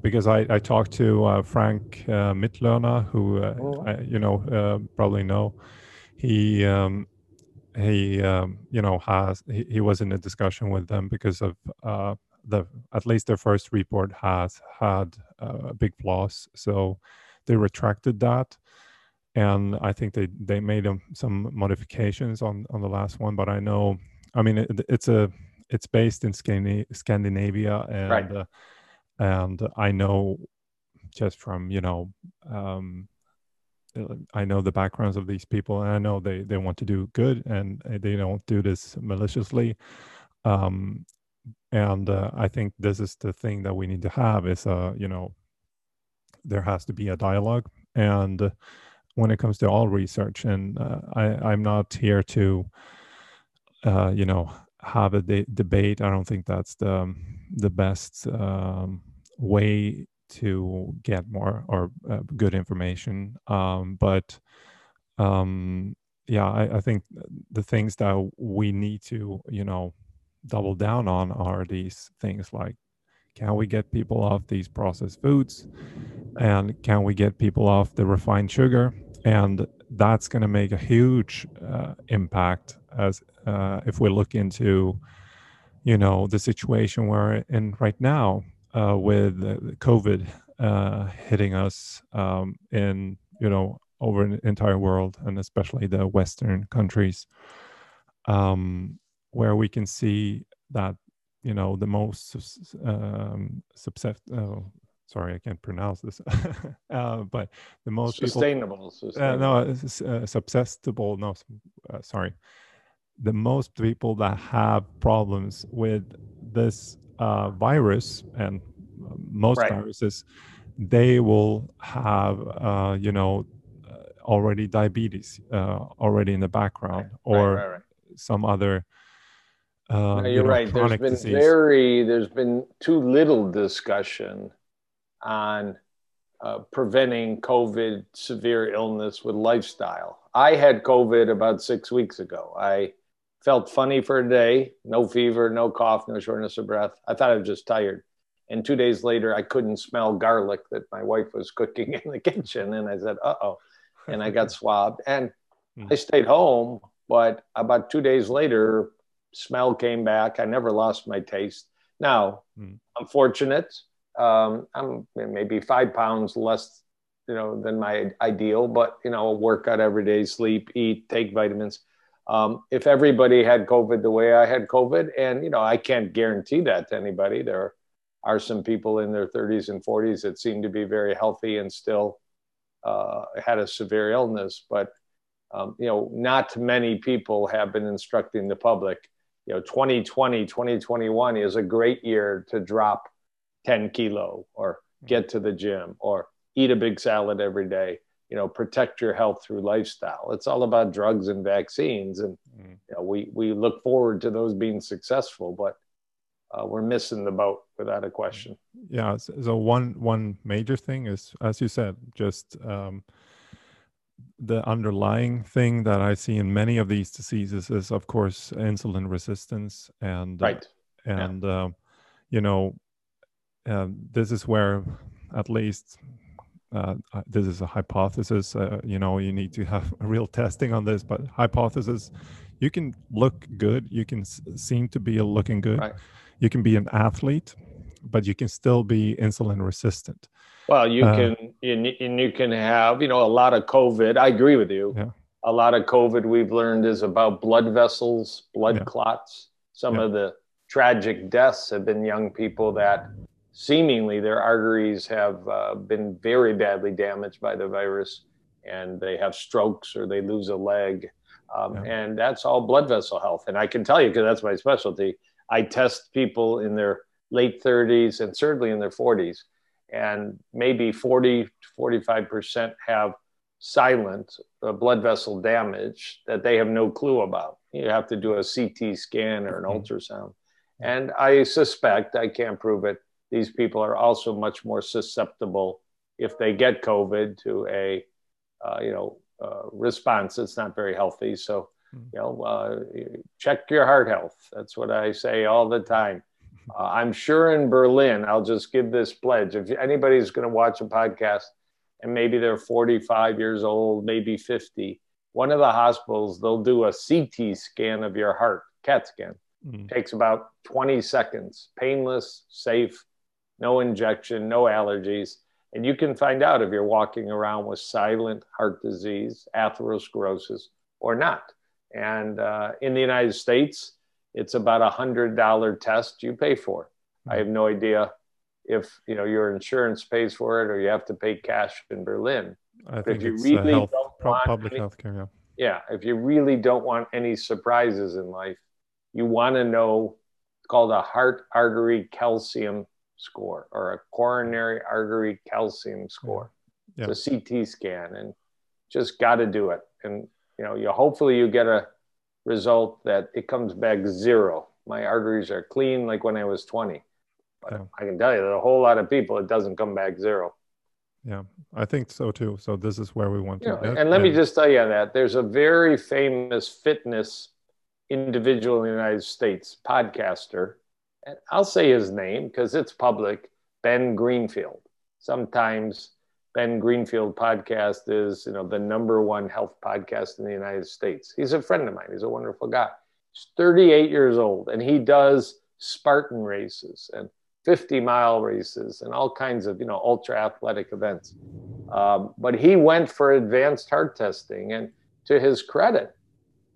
Speaker 1: because I, I talked to uh, Frank uh, Mitloehner, who oh. I, you know probably know. He um, he um, you know has he, he, was in a discussion with them because of the at least their first report has had uh, big flaws, so they retracted that, and I think they they made um, some modifications on on the last one. But I know, I mean, it, it's a it's based in Scandinavia, and right. uh, and I know just from you know. Um, I know the backgrounds of these people, and I know they, they want to do good, and they don't do this maliciously. Um, and uh, i think this is the thing that we need to have is uh you know there has to be a dialogue and when it comes to all research and uh, i i'm not here to uh you know have a de- debate i don't think that's the the best um, way to get more or uh, good information. Um but um yeah I, I think the things that we need to you know double down on are these things like can we get people off these processed foods? And can we get people off the refined sugar? And that's going to make a huge uh, impact as uh, if we look into you know the situation we're in right now uh, with covid uh, hitting us um, in you know over the entire world and especially the western countries um, where we can see that you know the most um, oh, sorry i can't pronounce this uh, but the most
Speaker 2: sustainable,
Speaker 1: people,
Speaker 2: sustainable.
Speaker 1: Uh, no uh, susceptible no uh, sorry the most people that have problems with this uh, virus and most right. viruses they will have uh, you know already diabetes already in the background right. or right, some other
Speaker 2: no, you're you know, right. There's been disease. very, there's been too little discussion on uh, preventing COVID severe illness with lifestyle. I had COVID about six weeks ago. I felt funny for a day, no fever, no cough, no shortness of breath. I thought I was just tired. And two days later, I couldn't smell garlic that my wife was cooking in the kitchen. And I said, uh oh. And I got swabbed. And hmm. I stayed home. But about two days later, smell came back. I never lost my taste. Now, mm. I'm fortunate. Um, I'm maybe five pounds less, you know, than my ideal, but you know, work out every day, sleep, eat, take vitamins. Um, if everybody had COVID the way I had COVID, and you know, I can't guarantee that to anybody. There are some people in their 30s and 40s that seem to be very healthy and still uh, had a severe illness, but um, you know, not many people have been instructing the public you know 2020 2021 is a great year to drop 10 kilo or get to the gym or eat a big salad every day you know protect your health through lifestyle it's all about drugs and vaccines and mm. you know, we we look forward to those being successful but uh, we're missing the boat without a question
Speaker 1: yeah so one one major thing is as you said just um, the underlying thing that I see in many of these diseases is, of course, insulin resistance, and
Speaker 2: uh, right,
Speaker 1: and yeah. uh, you know, uh, this is where, at least, uh, this is a hypothesis. Uh, you know, you need to have real testing on this, but hypothesis, you can look good, you can s- seem to be looking good, right. you can be an athlete, but you can still be insulin resistant.
Speaker 2: Well, you uh, can and you can have you know a lot of COVID. I agree with you.
Speaker 1: Yeah.
Speaker 2: A lot of COVID we've learned is about blood vessels, blood yeah. clots. Some yeah. of the tragic deaths have been young people that seemingly their arteries have uh, been very badly damaged by the virus, and they have strokes or they lose a leg, um, yeah. and that's all blood vessel health. And I can tell you because that's my specialty. I test people in their late 30s and certainly in their 40s and maybe 40 to 45% have silent uh, blood vessel damage that they have no clue about. You have to do a CT scan or an mm-hmm. ultrasound. And I suspect, I can't prove it, these people are also much more susceptible if they get COVID to a, uh, you know, uh, response that's not very healthy. So, hmm. you know, uh, check your heart health. That's what I say all the time. Uh, I'm sure in Berlin, I'll just give this pledge. If anybody's going to watch a podcast and maybe they're 45 years old, maybe 50, one of the hospitals, they'll do a CT scan of your heart, CAT scan. Mm. Takes about 20 seconds, painless, safe, no injection, no allergies. And you can find out if you're walking around with silent heart disease, atherosclerosis, or not. And uh, in the United States, it's about a hundred dollar test you pay for. I have no idea if you know your insurance pays for it or you have to pay cash in Berlin.
Speaker 1: I think if you it's really health, public health care. Yeah.
Speaker 2: yeah, if you really don't want any surprises in life, you want to know. It's called a heart artery calcium score or a coronary artery calcium score. Yeah. It's a CT scan, and just got to do it. And you know, you hopefully you get a result that it comes back zero. My arteries are clean, like when I was 20. But yeah. I can tell you that a whole lot of people, it doesn't come back zero.
Speaker 1: Yeah, I think so too. So this is where we want to.
Speaker 2: get. And let me just tell you that there's a very famous fitness individual in the United States, podcaster, and I'll say his name because it's public. Ben Greenfield. Sometimes Ben Greenfield podcast is, you know, the number one health podcast in the United States. He's a friend of mine. He's a wonderful guy. He's 38 years old and he does Spartan races and 50 mile races and all kinds of, you know, ultra athletic events. Um, but he went for advanced heart testing and to his credit,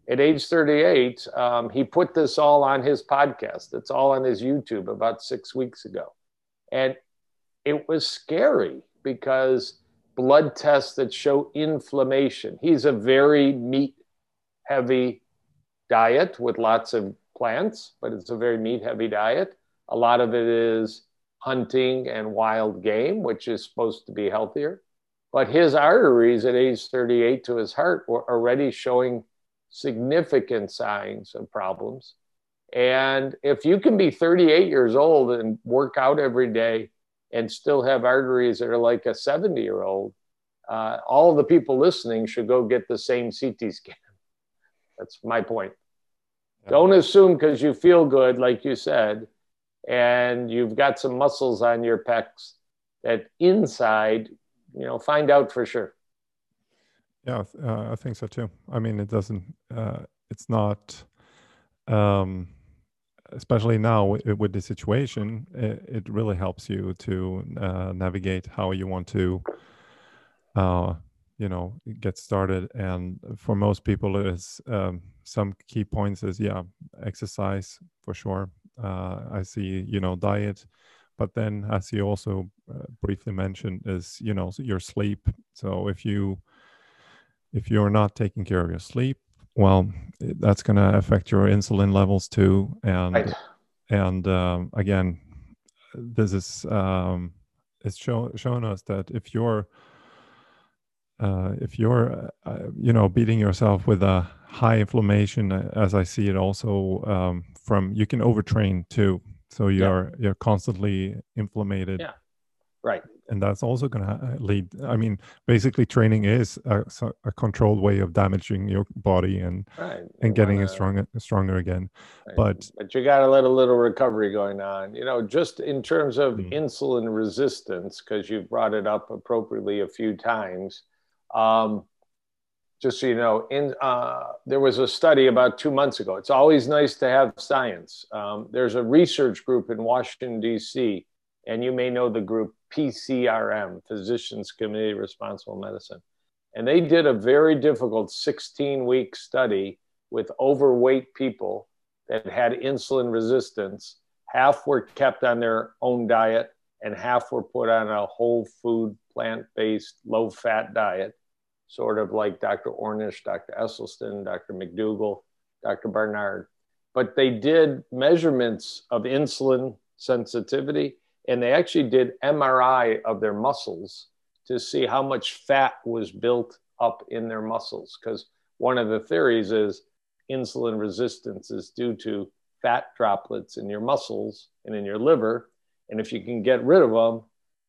Speaker 2: at age 38, um, he put this all on his podcast. It's all on his YouTube about six weeks ago. And it was scary because blood tests that show inflammation. He's a very meat heavy diet with lots of plants, but it's a very meat heavy diet. A lot of it is hunting and wild game, which is supposed to be healthier. But his arteries at age 38 to his heart were already showing significant signs of problems. And if you can be 38 years old and work out every day and still have arteries that are like a 70 year old, uh, all the people listening should go get the same CT scan. That's my point. Yeah. Don't assume because you feel good, like you said, and you've got some muscles on your pecs that inside, you know, find out for sure.
Speaker 1: Yeah, uh, I think so too. I mean, it doesn't, uh, it's not, um, especially now with the situation, it, it really helps you to uh, navigate how you want to, uh, you know, get started. And for most people, is um, some key points is yeah, exercise for sure. Uh, I see, you know, diet, but then as you also uh, briefly mentioned, is you know your sleep. So if you if you're not taking care of your sleep, well, that's going to affect your insulin levels too. And right. and um, again, this is um, it's show, showing us that if you're uh, if you're uh, you know beating yourself with a high inflammation, uh, as I see it, also um, from you can overtrain too. So you're yeah. you're constantly inflamed.
Speaker 2: Yeah. Right
Speaker 1: and that's also going to uh, lead i mean basically training is a, a, controlled way of damaging your body and right. and getting wanna, it stronger stronger again right. but
Speaker 2: but you got to let a little recovery going on you know just in terms of mm-hmm. insulin resistance because you brought it up appropriately a few times um, just so you know in uh, there was a study about two months ago it's always nice to have science um, there's a research group in washington d.c and you may know the group PCRM, Physicians Committee Responsible Medicine. And they did a very difficult 16 week study with overweight people that had insulin resistance. Half were kept on their own diet, and half were put on a whole food, plant based, low fat diet, sort of like Dr. Ornish, Dr. Esselstyn, Dr. McDougall, Dr. Barnard. But they did measurements of insulin sensitivity and they actually did MRI of their muscles to see how much fat was built up in their muscles. Because one of the theories is insulin resistance is due to fat droplets in your muscles and in your liver. And if you can get rid of them,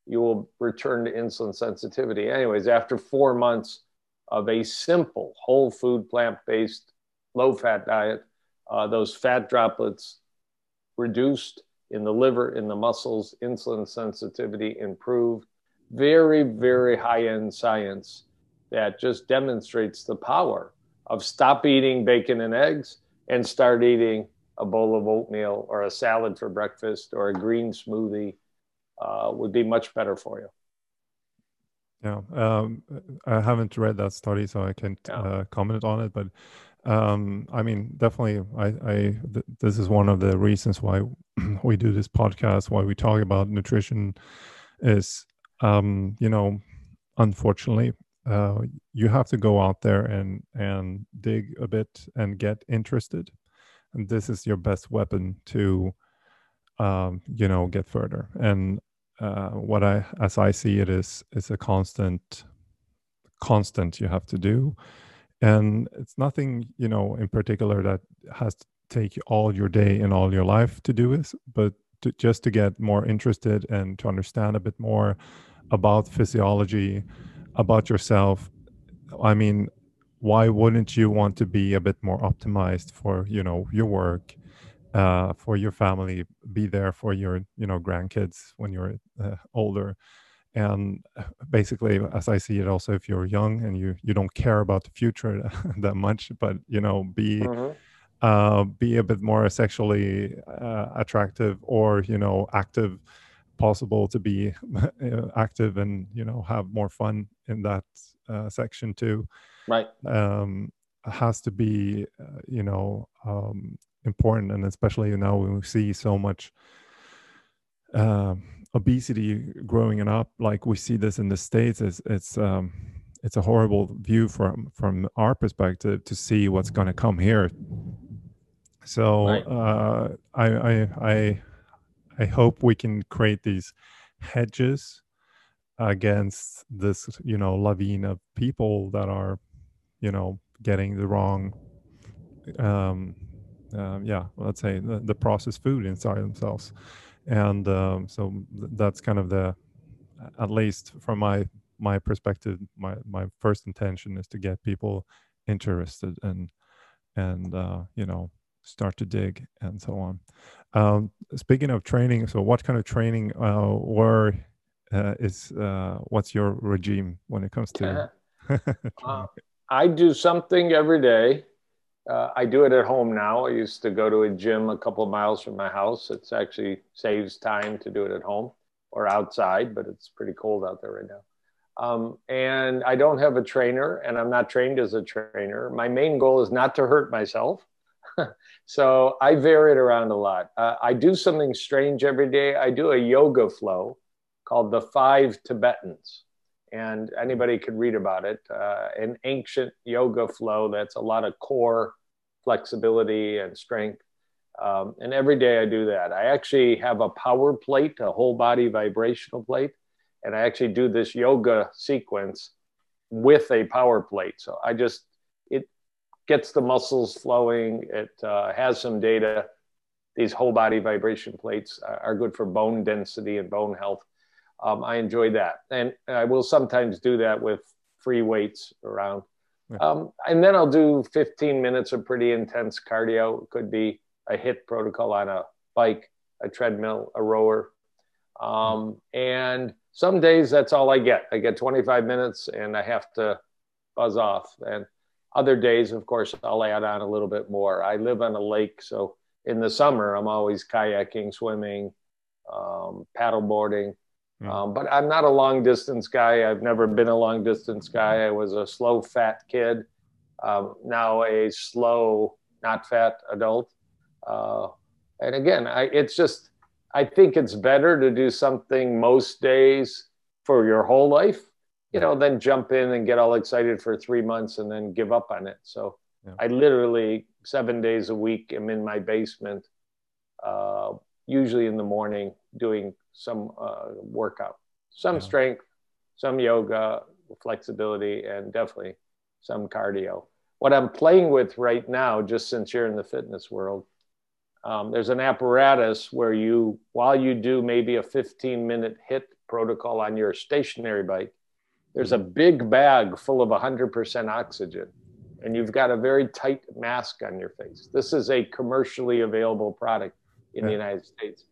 Speaker 2: you will return to insulin sensitivity. Anyways, after four months of a simple whole food, plant based, low fat diet, uh, those fat droplets reduced in the liver, in the muscles, insulin sensitivity improved. Very, very high end science that just demonstrates the power of stop eating bacon and eggs and start eating a bowl of oatmeal or a salad for breakfast or a green smoothie uh, would be much better for you.
Speaker 1: Yeah, um, I haven't read that study, so I can't yeah. uh, comment on it. But um, I mean, definitely, I, I th- this is one of the reasons why we do this podcast, why we talk about nutrition, is um, you know, unfortunately, uh, you have to go out there and and dig a bit and get interested, and this is your best weapon to, um, you know, get further. And uh, what I, as I see it, is is a constant, constant you have to do, and it's nothing you know in particular that has to take all your day and all your life to do this, but to, just to get more interested and to understand a bit more about physiology, about yourself. I mean, why wouldn't you want to be a bit more optimized for you know your work? Uh, for your family, be there for your you know grandkids when you're uh, older, and uh, basically, as I see it, also if you're young and you you don't care about the future that much, but you know be. Mm-hmm. Uh, be a bit more sexually uh, attractive or you know active possible to be uh, active and you know have more fun in that uh, section too
Speaker 2: right
Speaker 1: um, has to be uh, you know um, important and especially now when we see so much uh, obesity growing up like we see this in the states it's it's um, it's a horrible view from from our perspective to see what's going to come here so right. uh, I, I i i hope we can create these hedges against this you know lavine of people that are you know getting the wrong um, um, yeah, let's say the, the, processed food inside themselves. And um, so that's kind of the, at least from my my perspective, my my first intention is to get people interested and and uh, you know start to dig and so on. Um, speaking of training, so what kind of training uh, or uh, is uh, what's your regime when it comes to?
Speaker 2: uh, I do something every day uh, I do it at home now. I used to go to a gym a couple of miles from my house. It's actually saves time to do it at home or outside, but it's pretty cold out there right now. Um, and I don't have a trainer, and I'm not trained as a trainer. My main goal is not to hurt myself. so I vary it around a lot. Uh, I do something strange every day. I do a yoga flow called the Five Tibetans and anybody could read about it. Uh, an ancient yoga flow that's a lot of core flexibility and strength. Um, and every day I do that. I actually have a power plate, a whole body vibrational plate, and I actually do this yoga sequence with a power plate. So I just, it gets the muscles flowing. It uh, has some data. These whole body vibration plates are good for bone density and bone health um, I enjoy that. And I will sometimes do that with free weights around. Yeah. Um, and then I'll do 15 minutes of pretty intense cardio. It could be a HIIT protocol on a bike, a treadmill, a rower. Um, and some days that's all I get. I get 25 minutes and I have to buzz off. And other days, of course, I'll add on a little bit more. I live on a lake, so in the summer, I'm always kayaking, swimming, um, paddle boarding. Mm. Um, but I'm not a long distance guy. I've never been a long distance guy. I was a slow, fat kid. Um, now a slow, not fat adult. Uh, and again, I, it's just, I think it's better to do something most days for your whole life, you know, than jump in and get all excited for three months and then give up on it. So yeah. I literally seven days a week am in my basement, uh, usually in the morning doing some uh, workout, some yeah. strength, some yoga, flexibility, and definitely some cardio. What I'm playing with right now, just since you're in the fitness world, um, there's an apparatus where you, while you do maybe a 15 minute HIIT protocol on your stationary bike, there's a big bag full of 100% oxygen, and you've got a very tight mask on your face. This is a commercially available product in yeah. the United States.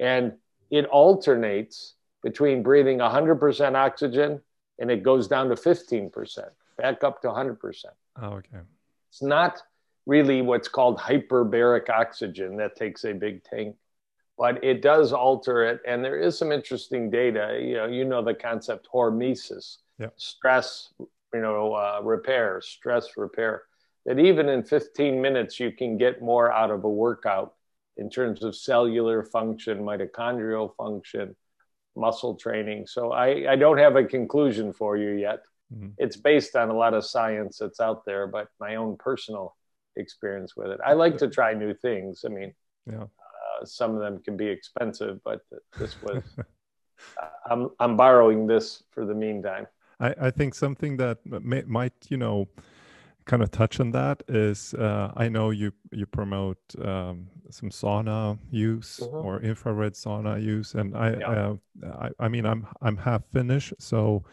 Speaker 2: And it alternates between breathing 100% oxygen and it goes down to 15%, back up to 100%.
Speaker 1: Oh, okay.
Speaker 2: It's not really what's called hyperbaric oxygen that takes a big tank, but it does alter it. And there is some interesting data. You know, you know the concept hormesis,
Speaker 1: yep.
Speaker 2: stress, you know, uh, repair, stress repair. That even in 15 minutes you can get more out of a workout in terms of cellular function, mitochondrial function, muscle training. So I, I don't have a conclusion for you yet. Mm-hmm. It's based on a lot of science that's out there, but my own personal experience with it. I like to try new things. I mean,
Speaker 1: yeah.
Speaker 2: Uh, some of them can be expensive, but this was. I'm I'm borrowing this for the meantime.
Speaker 1: I, I think something that may, might you know kind of touch on that is uh, I know you you promote um, some sauna use mm-hmm. or infrared sauna use, and I, yeah. uh, I, I mean I'm I'm half Finnish, so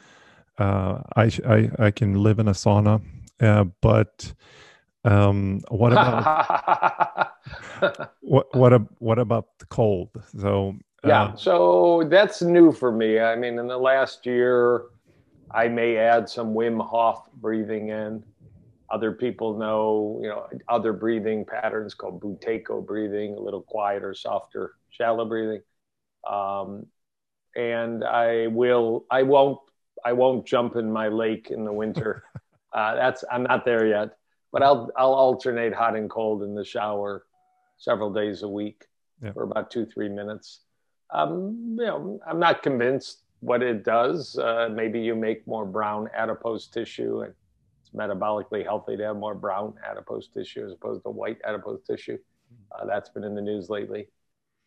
Speaker 1: uh, I, I I can live in a sauna, uh, but um, what about what what a, what about the cold? So
Speaker 2: yeah, um, so that's new for me. I mean, in the last year, I may add some Wim Hof breathing in. Other people know, you know, other breathing patterns called Buteyko breathing, a little quieter, softer, shallow breathing. Um, and I will, I won't, I won't jump in my lake in the winter. Uh, that's I'm not there yet, but I'll I'll alternate hot and cold in the shower several days a week yeah. for about two three minutes. Um, you know, I'm not convinced what it does. Uh, maybe you make more brown adipose tissue and it's metabolically healthy to have more brown adipose tissue as opposed to white adipose tissue. Uh, that's been in the news lately.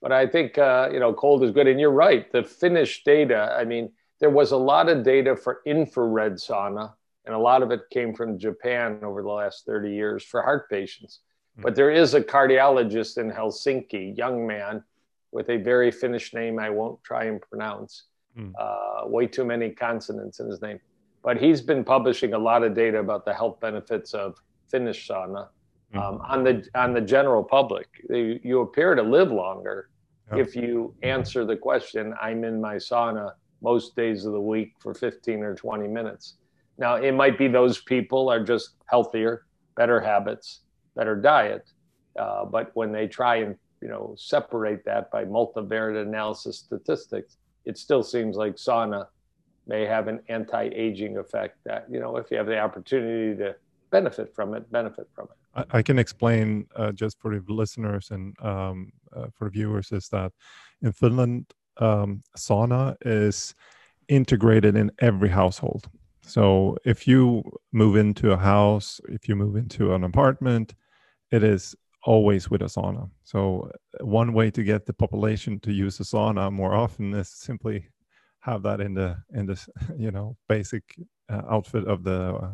Speaker 2: But I think, uh, you know, cold is good. And you're right. The Finnish data, I mean, there was a lot of data for infrared sauna, and a lot of it came from Japan over the last 30 years for heart patients. Mm-hmm. But there is a cardiologist in Helsinki, young man with a very Finnish name I won't try and pronounce. Mm. Uh, way too many consonants in his name but he's been publishing a lot of data about the health benefits of Finnish sauna mm-hmm. um, on the on the general public. You, you appear to live longer if you answer the question. I'm in my sauna most days of the week for 15 or 20 minutes. Now it might be those people are just healthier, better habits, better diet, uh, but when they try and you know separate that by multivariate analysis statistics, it still seems like sauna may have an anti-aging effect that you know if you have the opportunity to benefit from it benefit from it.
Speaker 1: I, can explain uh, just for the listeners and um, uh, for viewers is that in finland um, sauna is integrated in every household. So if you move into a house if you move into an apartment it is always with a sauna. So one way to get the population to use a sauna more often is simply have that in the in this you know basic uh, outfit of the uh,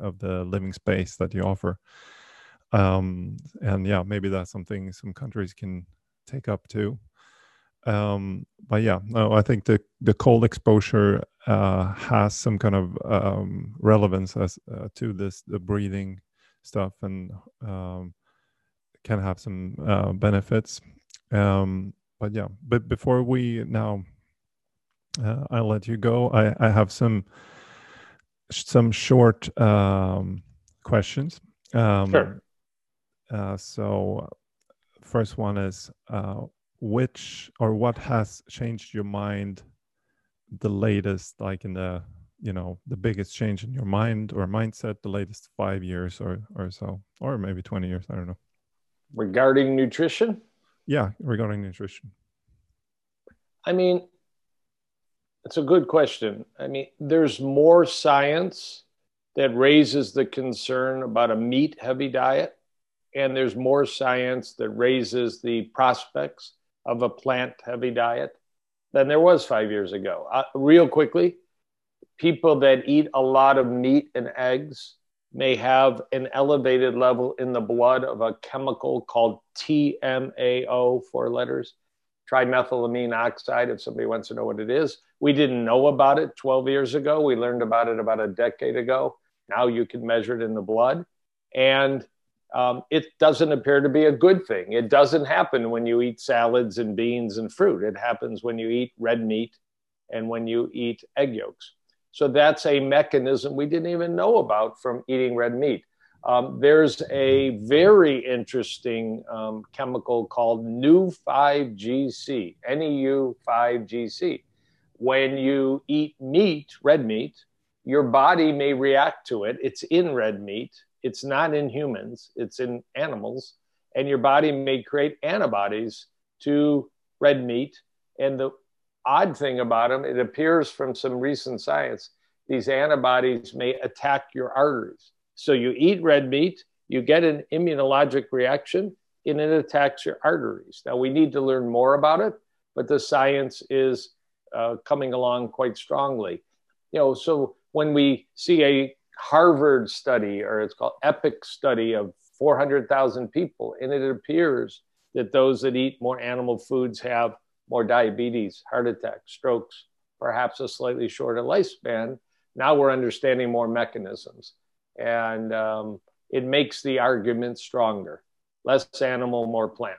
Speaker 1: of the living space that you offer. Um and yeah maybe that's something some countries can take up too. Um but yeah no i think the the cold exposure uh has some kind of um relevance as uh, to this the breathing stuff and um can have some uh benefits. Um but yeah but before we now uh, I'll let you go. I, I have some some short um, questions.
Speaker 2: Um, sure.
Speaker 1: Uh, so, first one is uh, which or what has changed your mind the latest, like in the you know the biggest change in your mind or mindset the latest five years or or so, or maybe twenty years. I don't know.
Speaker 2: Regarding nutrition.
Speaker 1: Yeah, regarding nutrition.
Speaker 2: I mean, it's a good question. I mean, there's more science that raises the concern about a meat heavy diet, and there's more science that raises the prospects of a plant heavy diet than there was five years ago. Uh, real quickly, people that eat a lot of meat and eggs may have an elevated level in the blood of a chemical called TMAO, four letters, trimethylamine oxide, if somebody wants to know what it is. We didn't know about it 12 years ago. We learned about it about a decade ago. Now you can measure it in the blood. And um, it doesn't appear to be a good thing. It doesn't happen when you eat salads and beans and fruit. It happens when you eat red meat and when you eat egg yolks. So that's a mechanism we didn't even know about from eating red meat. Um, there's a very interesting um, chemical called NEU5GC, NEU5GC. When you eat meat, red meat, your body may react to it. It's in red meat it's not in humans, it's in animals. And your body may create antibodies to red meat. And the odd thing about them, it appears from some recent science, these antibodies may attack your arteries. So you eat red meat, you get an immunologic reaction, and it attacks your arteries. Now, we need to learn more about it, but the science is uh, coming along quite strongly. You know, so when we see a Harvard study, or it's called EPIC study of 400,000 people, and it appears that those that eat more animal foods have more diabetes, heart attacks, strokes, perhaps a slightly shorter lifespan. Now we're understanding more mechanisms, and um, it makes the argument stronger. Less animal, more plant.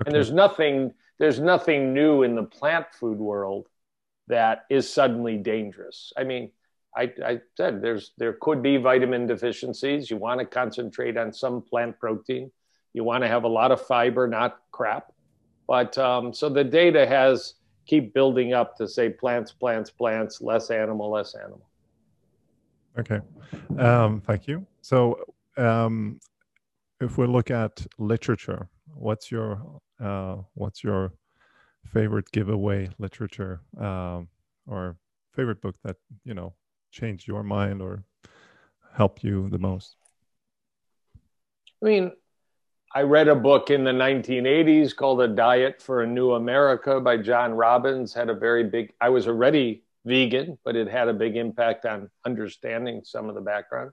Speaker 2: Okay. And there's nothing there's nothing new in the plant food world that is suddenly dangerous. I mean, I, I, said there's there could be vitamin deficiencies. You want to concentrate on some plant protein. You want to have a lot of fiber, not crap. But um, so the data has keep building up to say plants, plants, plants, less animal, less animal.
Speaker 1: Okay, um, thank you. So um, if we look at literature, what's your uh, what's your favorite giveaway literature um, or favorite book that you know changed your mind or helped you the most?
Speaker 2: I mean, I read a book in the 1980s called A Diet for a New America by John Robbins. Had a very big, I was already vegan, but it had a big impact on understanding some of the background.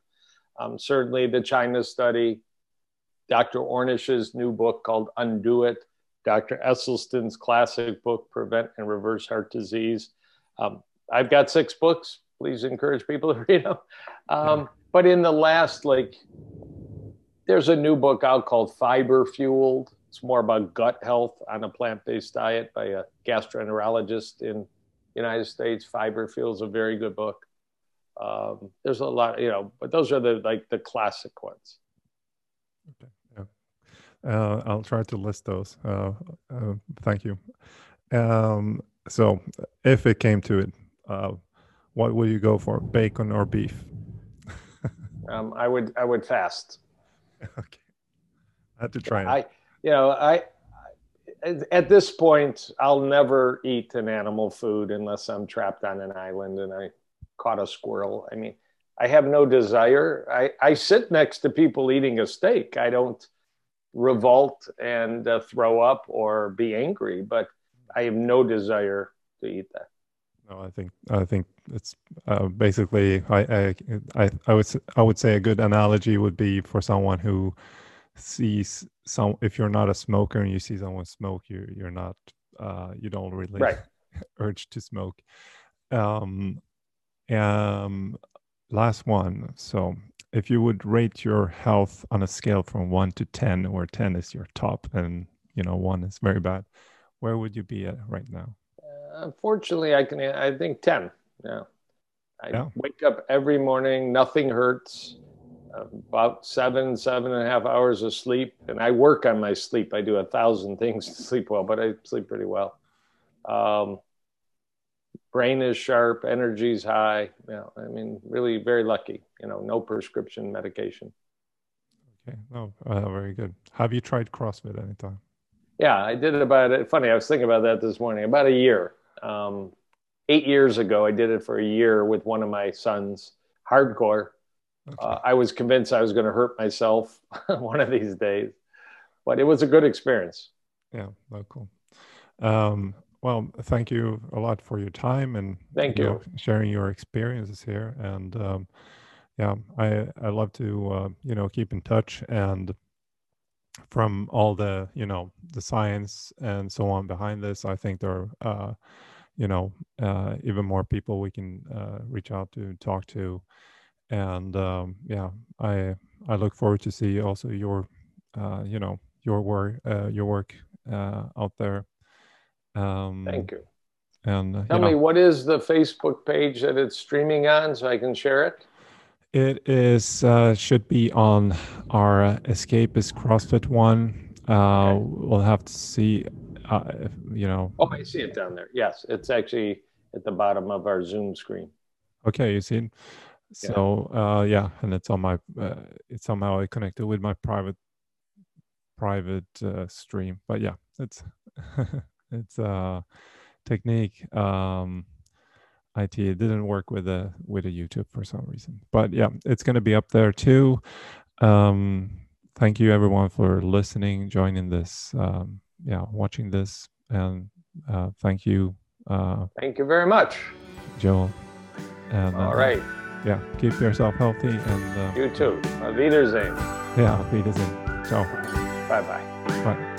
Speaker 2: Um, certainly, the China study, Dr. Ornish's new book called Undo It, Dr. Esselstyn's classic book, Prevent and Reverse Heart Disease. Um, I've got six books please encourage people to read them. Um, but in the last, like, there's a new book out called Fiber Fueled. It's more about gut health on a plant-based diet by a gastroenterologist in the United States. Fiber Fueled is a very good book. Um, there's a lot, you know, but those are the like the classic ones.
Speaker 1: Okay. Uh, I'll try to list those. Uh, uh, thank you. Um, so, if it came to it, uh, what will you go for, bacon or beef?
Speaker 2: um, I would I would fast.
Speaker 1: okay, I had to try. It.
Speaker 2: I you know I at this point I'll never eat an animal food unless I'm trapped on an island and I caught a squirrel. I mean, I have no desire. I I sit next to people eating a steak. I don't revolt and uh, throw up or be angry, but I have no desire to eat that.
Speaker 1: No, I think I think it's uh, basically I, I I would I would say a good analogy would be for someone who sees some if you're not a smoker and you see someone smoke you you're not uh, you don't really
Speaker 2: right.
Speaker 1: urge to smoke. Um, um, last one. So if you would rate your health on a scale from one to ten, where ten is your top and you know one is very bad, where would you be at right now?
Speaker 2: unfortunately, I can. I think ten. Yeah, I yeah. wake up every morning. Nothing hurts. about seven, seven and a half hours of sleep, and I work on my sleep. I do a thousand things to sleep well, but I sleep pretty well. Um, brain is sharp, energy's high. Yeah, I mean, really very lucky. You know, no prescription medication.
Speaker 1: Okay, no, uh, very good. Have you tried CrossFit anytime?
Speaker 2: Yeah, I did it about. It. Funny, I was thinking about that this morning. About a year um, eight years ago. I did it for a year with one of my sons, hardcore. Okay. Uh, I was convinced I was going to hurt myself one of these days, but it was a good experience.
Speaker 1: Yeah, oh, cool. Um, well, thank you a lot for your time and
Speaker 2: thank you.
Speaker 1: Know, sharing your experiences here. And um, yeah, I I love to uh, you know keep in touch and from all the you know the science and so on behind this, I think there are uh, you know uh, even more people we can uh, reach out to talk to, and um, yeah, I I look forward to see also your uh, you know your work uh, your work uh, out there.
Speaker 2: Um, Thank you.
Speaker 1: And
Speaker 2: tell
Speaker 1: you know,
Speaker 2: me what is the Facebook page that it's streaming on, so I can share it.
Speaker 1: It is uh, should be on our Escape is CrossFit one. Uh, okay. We'll have to see. Uh, if, you know.
Speaker 2: Oh, I see it down there. Yes, it's actually at the bottom of our Zoom screen.
Speaker 1: Okay, you see it. So yeah, uh, yeah and it's on my. Uh, it's somehow I connected with my private private uh, stream, but yeah, it's it's a technique. Um, IT. Didn't work with a with a YouTube for some reason, but yeah, it's going to be up there too. Um, thank you everyone for listening, joining this, um, yeah, watching this, and uh, thank you. Uh,
Speaker 2: thank you very much,
Speaker 1: Joel. And
Speaker 2: all uh, right,
Speaker 1: yeah, keep yourself healthy and uh,
Speaker 2: you too. Auf Wiedersehen.
Speaker 1: Yeah, Auf Wiedersehen. Ciao.
Speaker 2: Bye bye.
Speaker 1: Bye.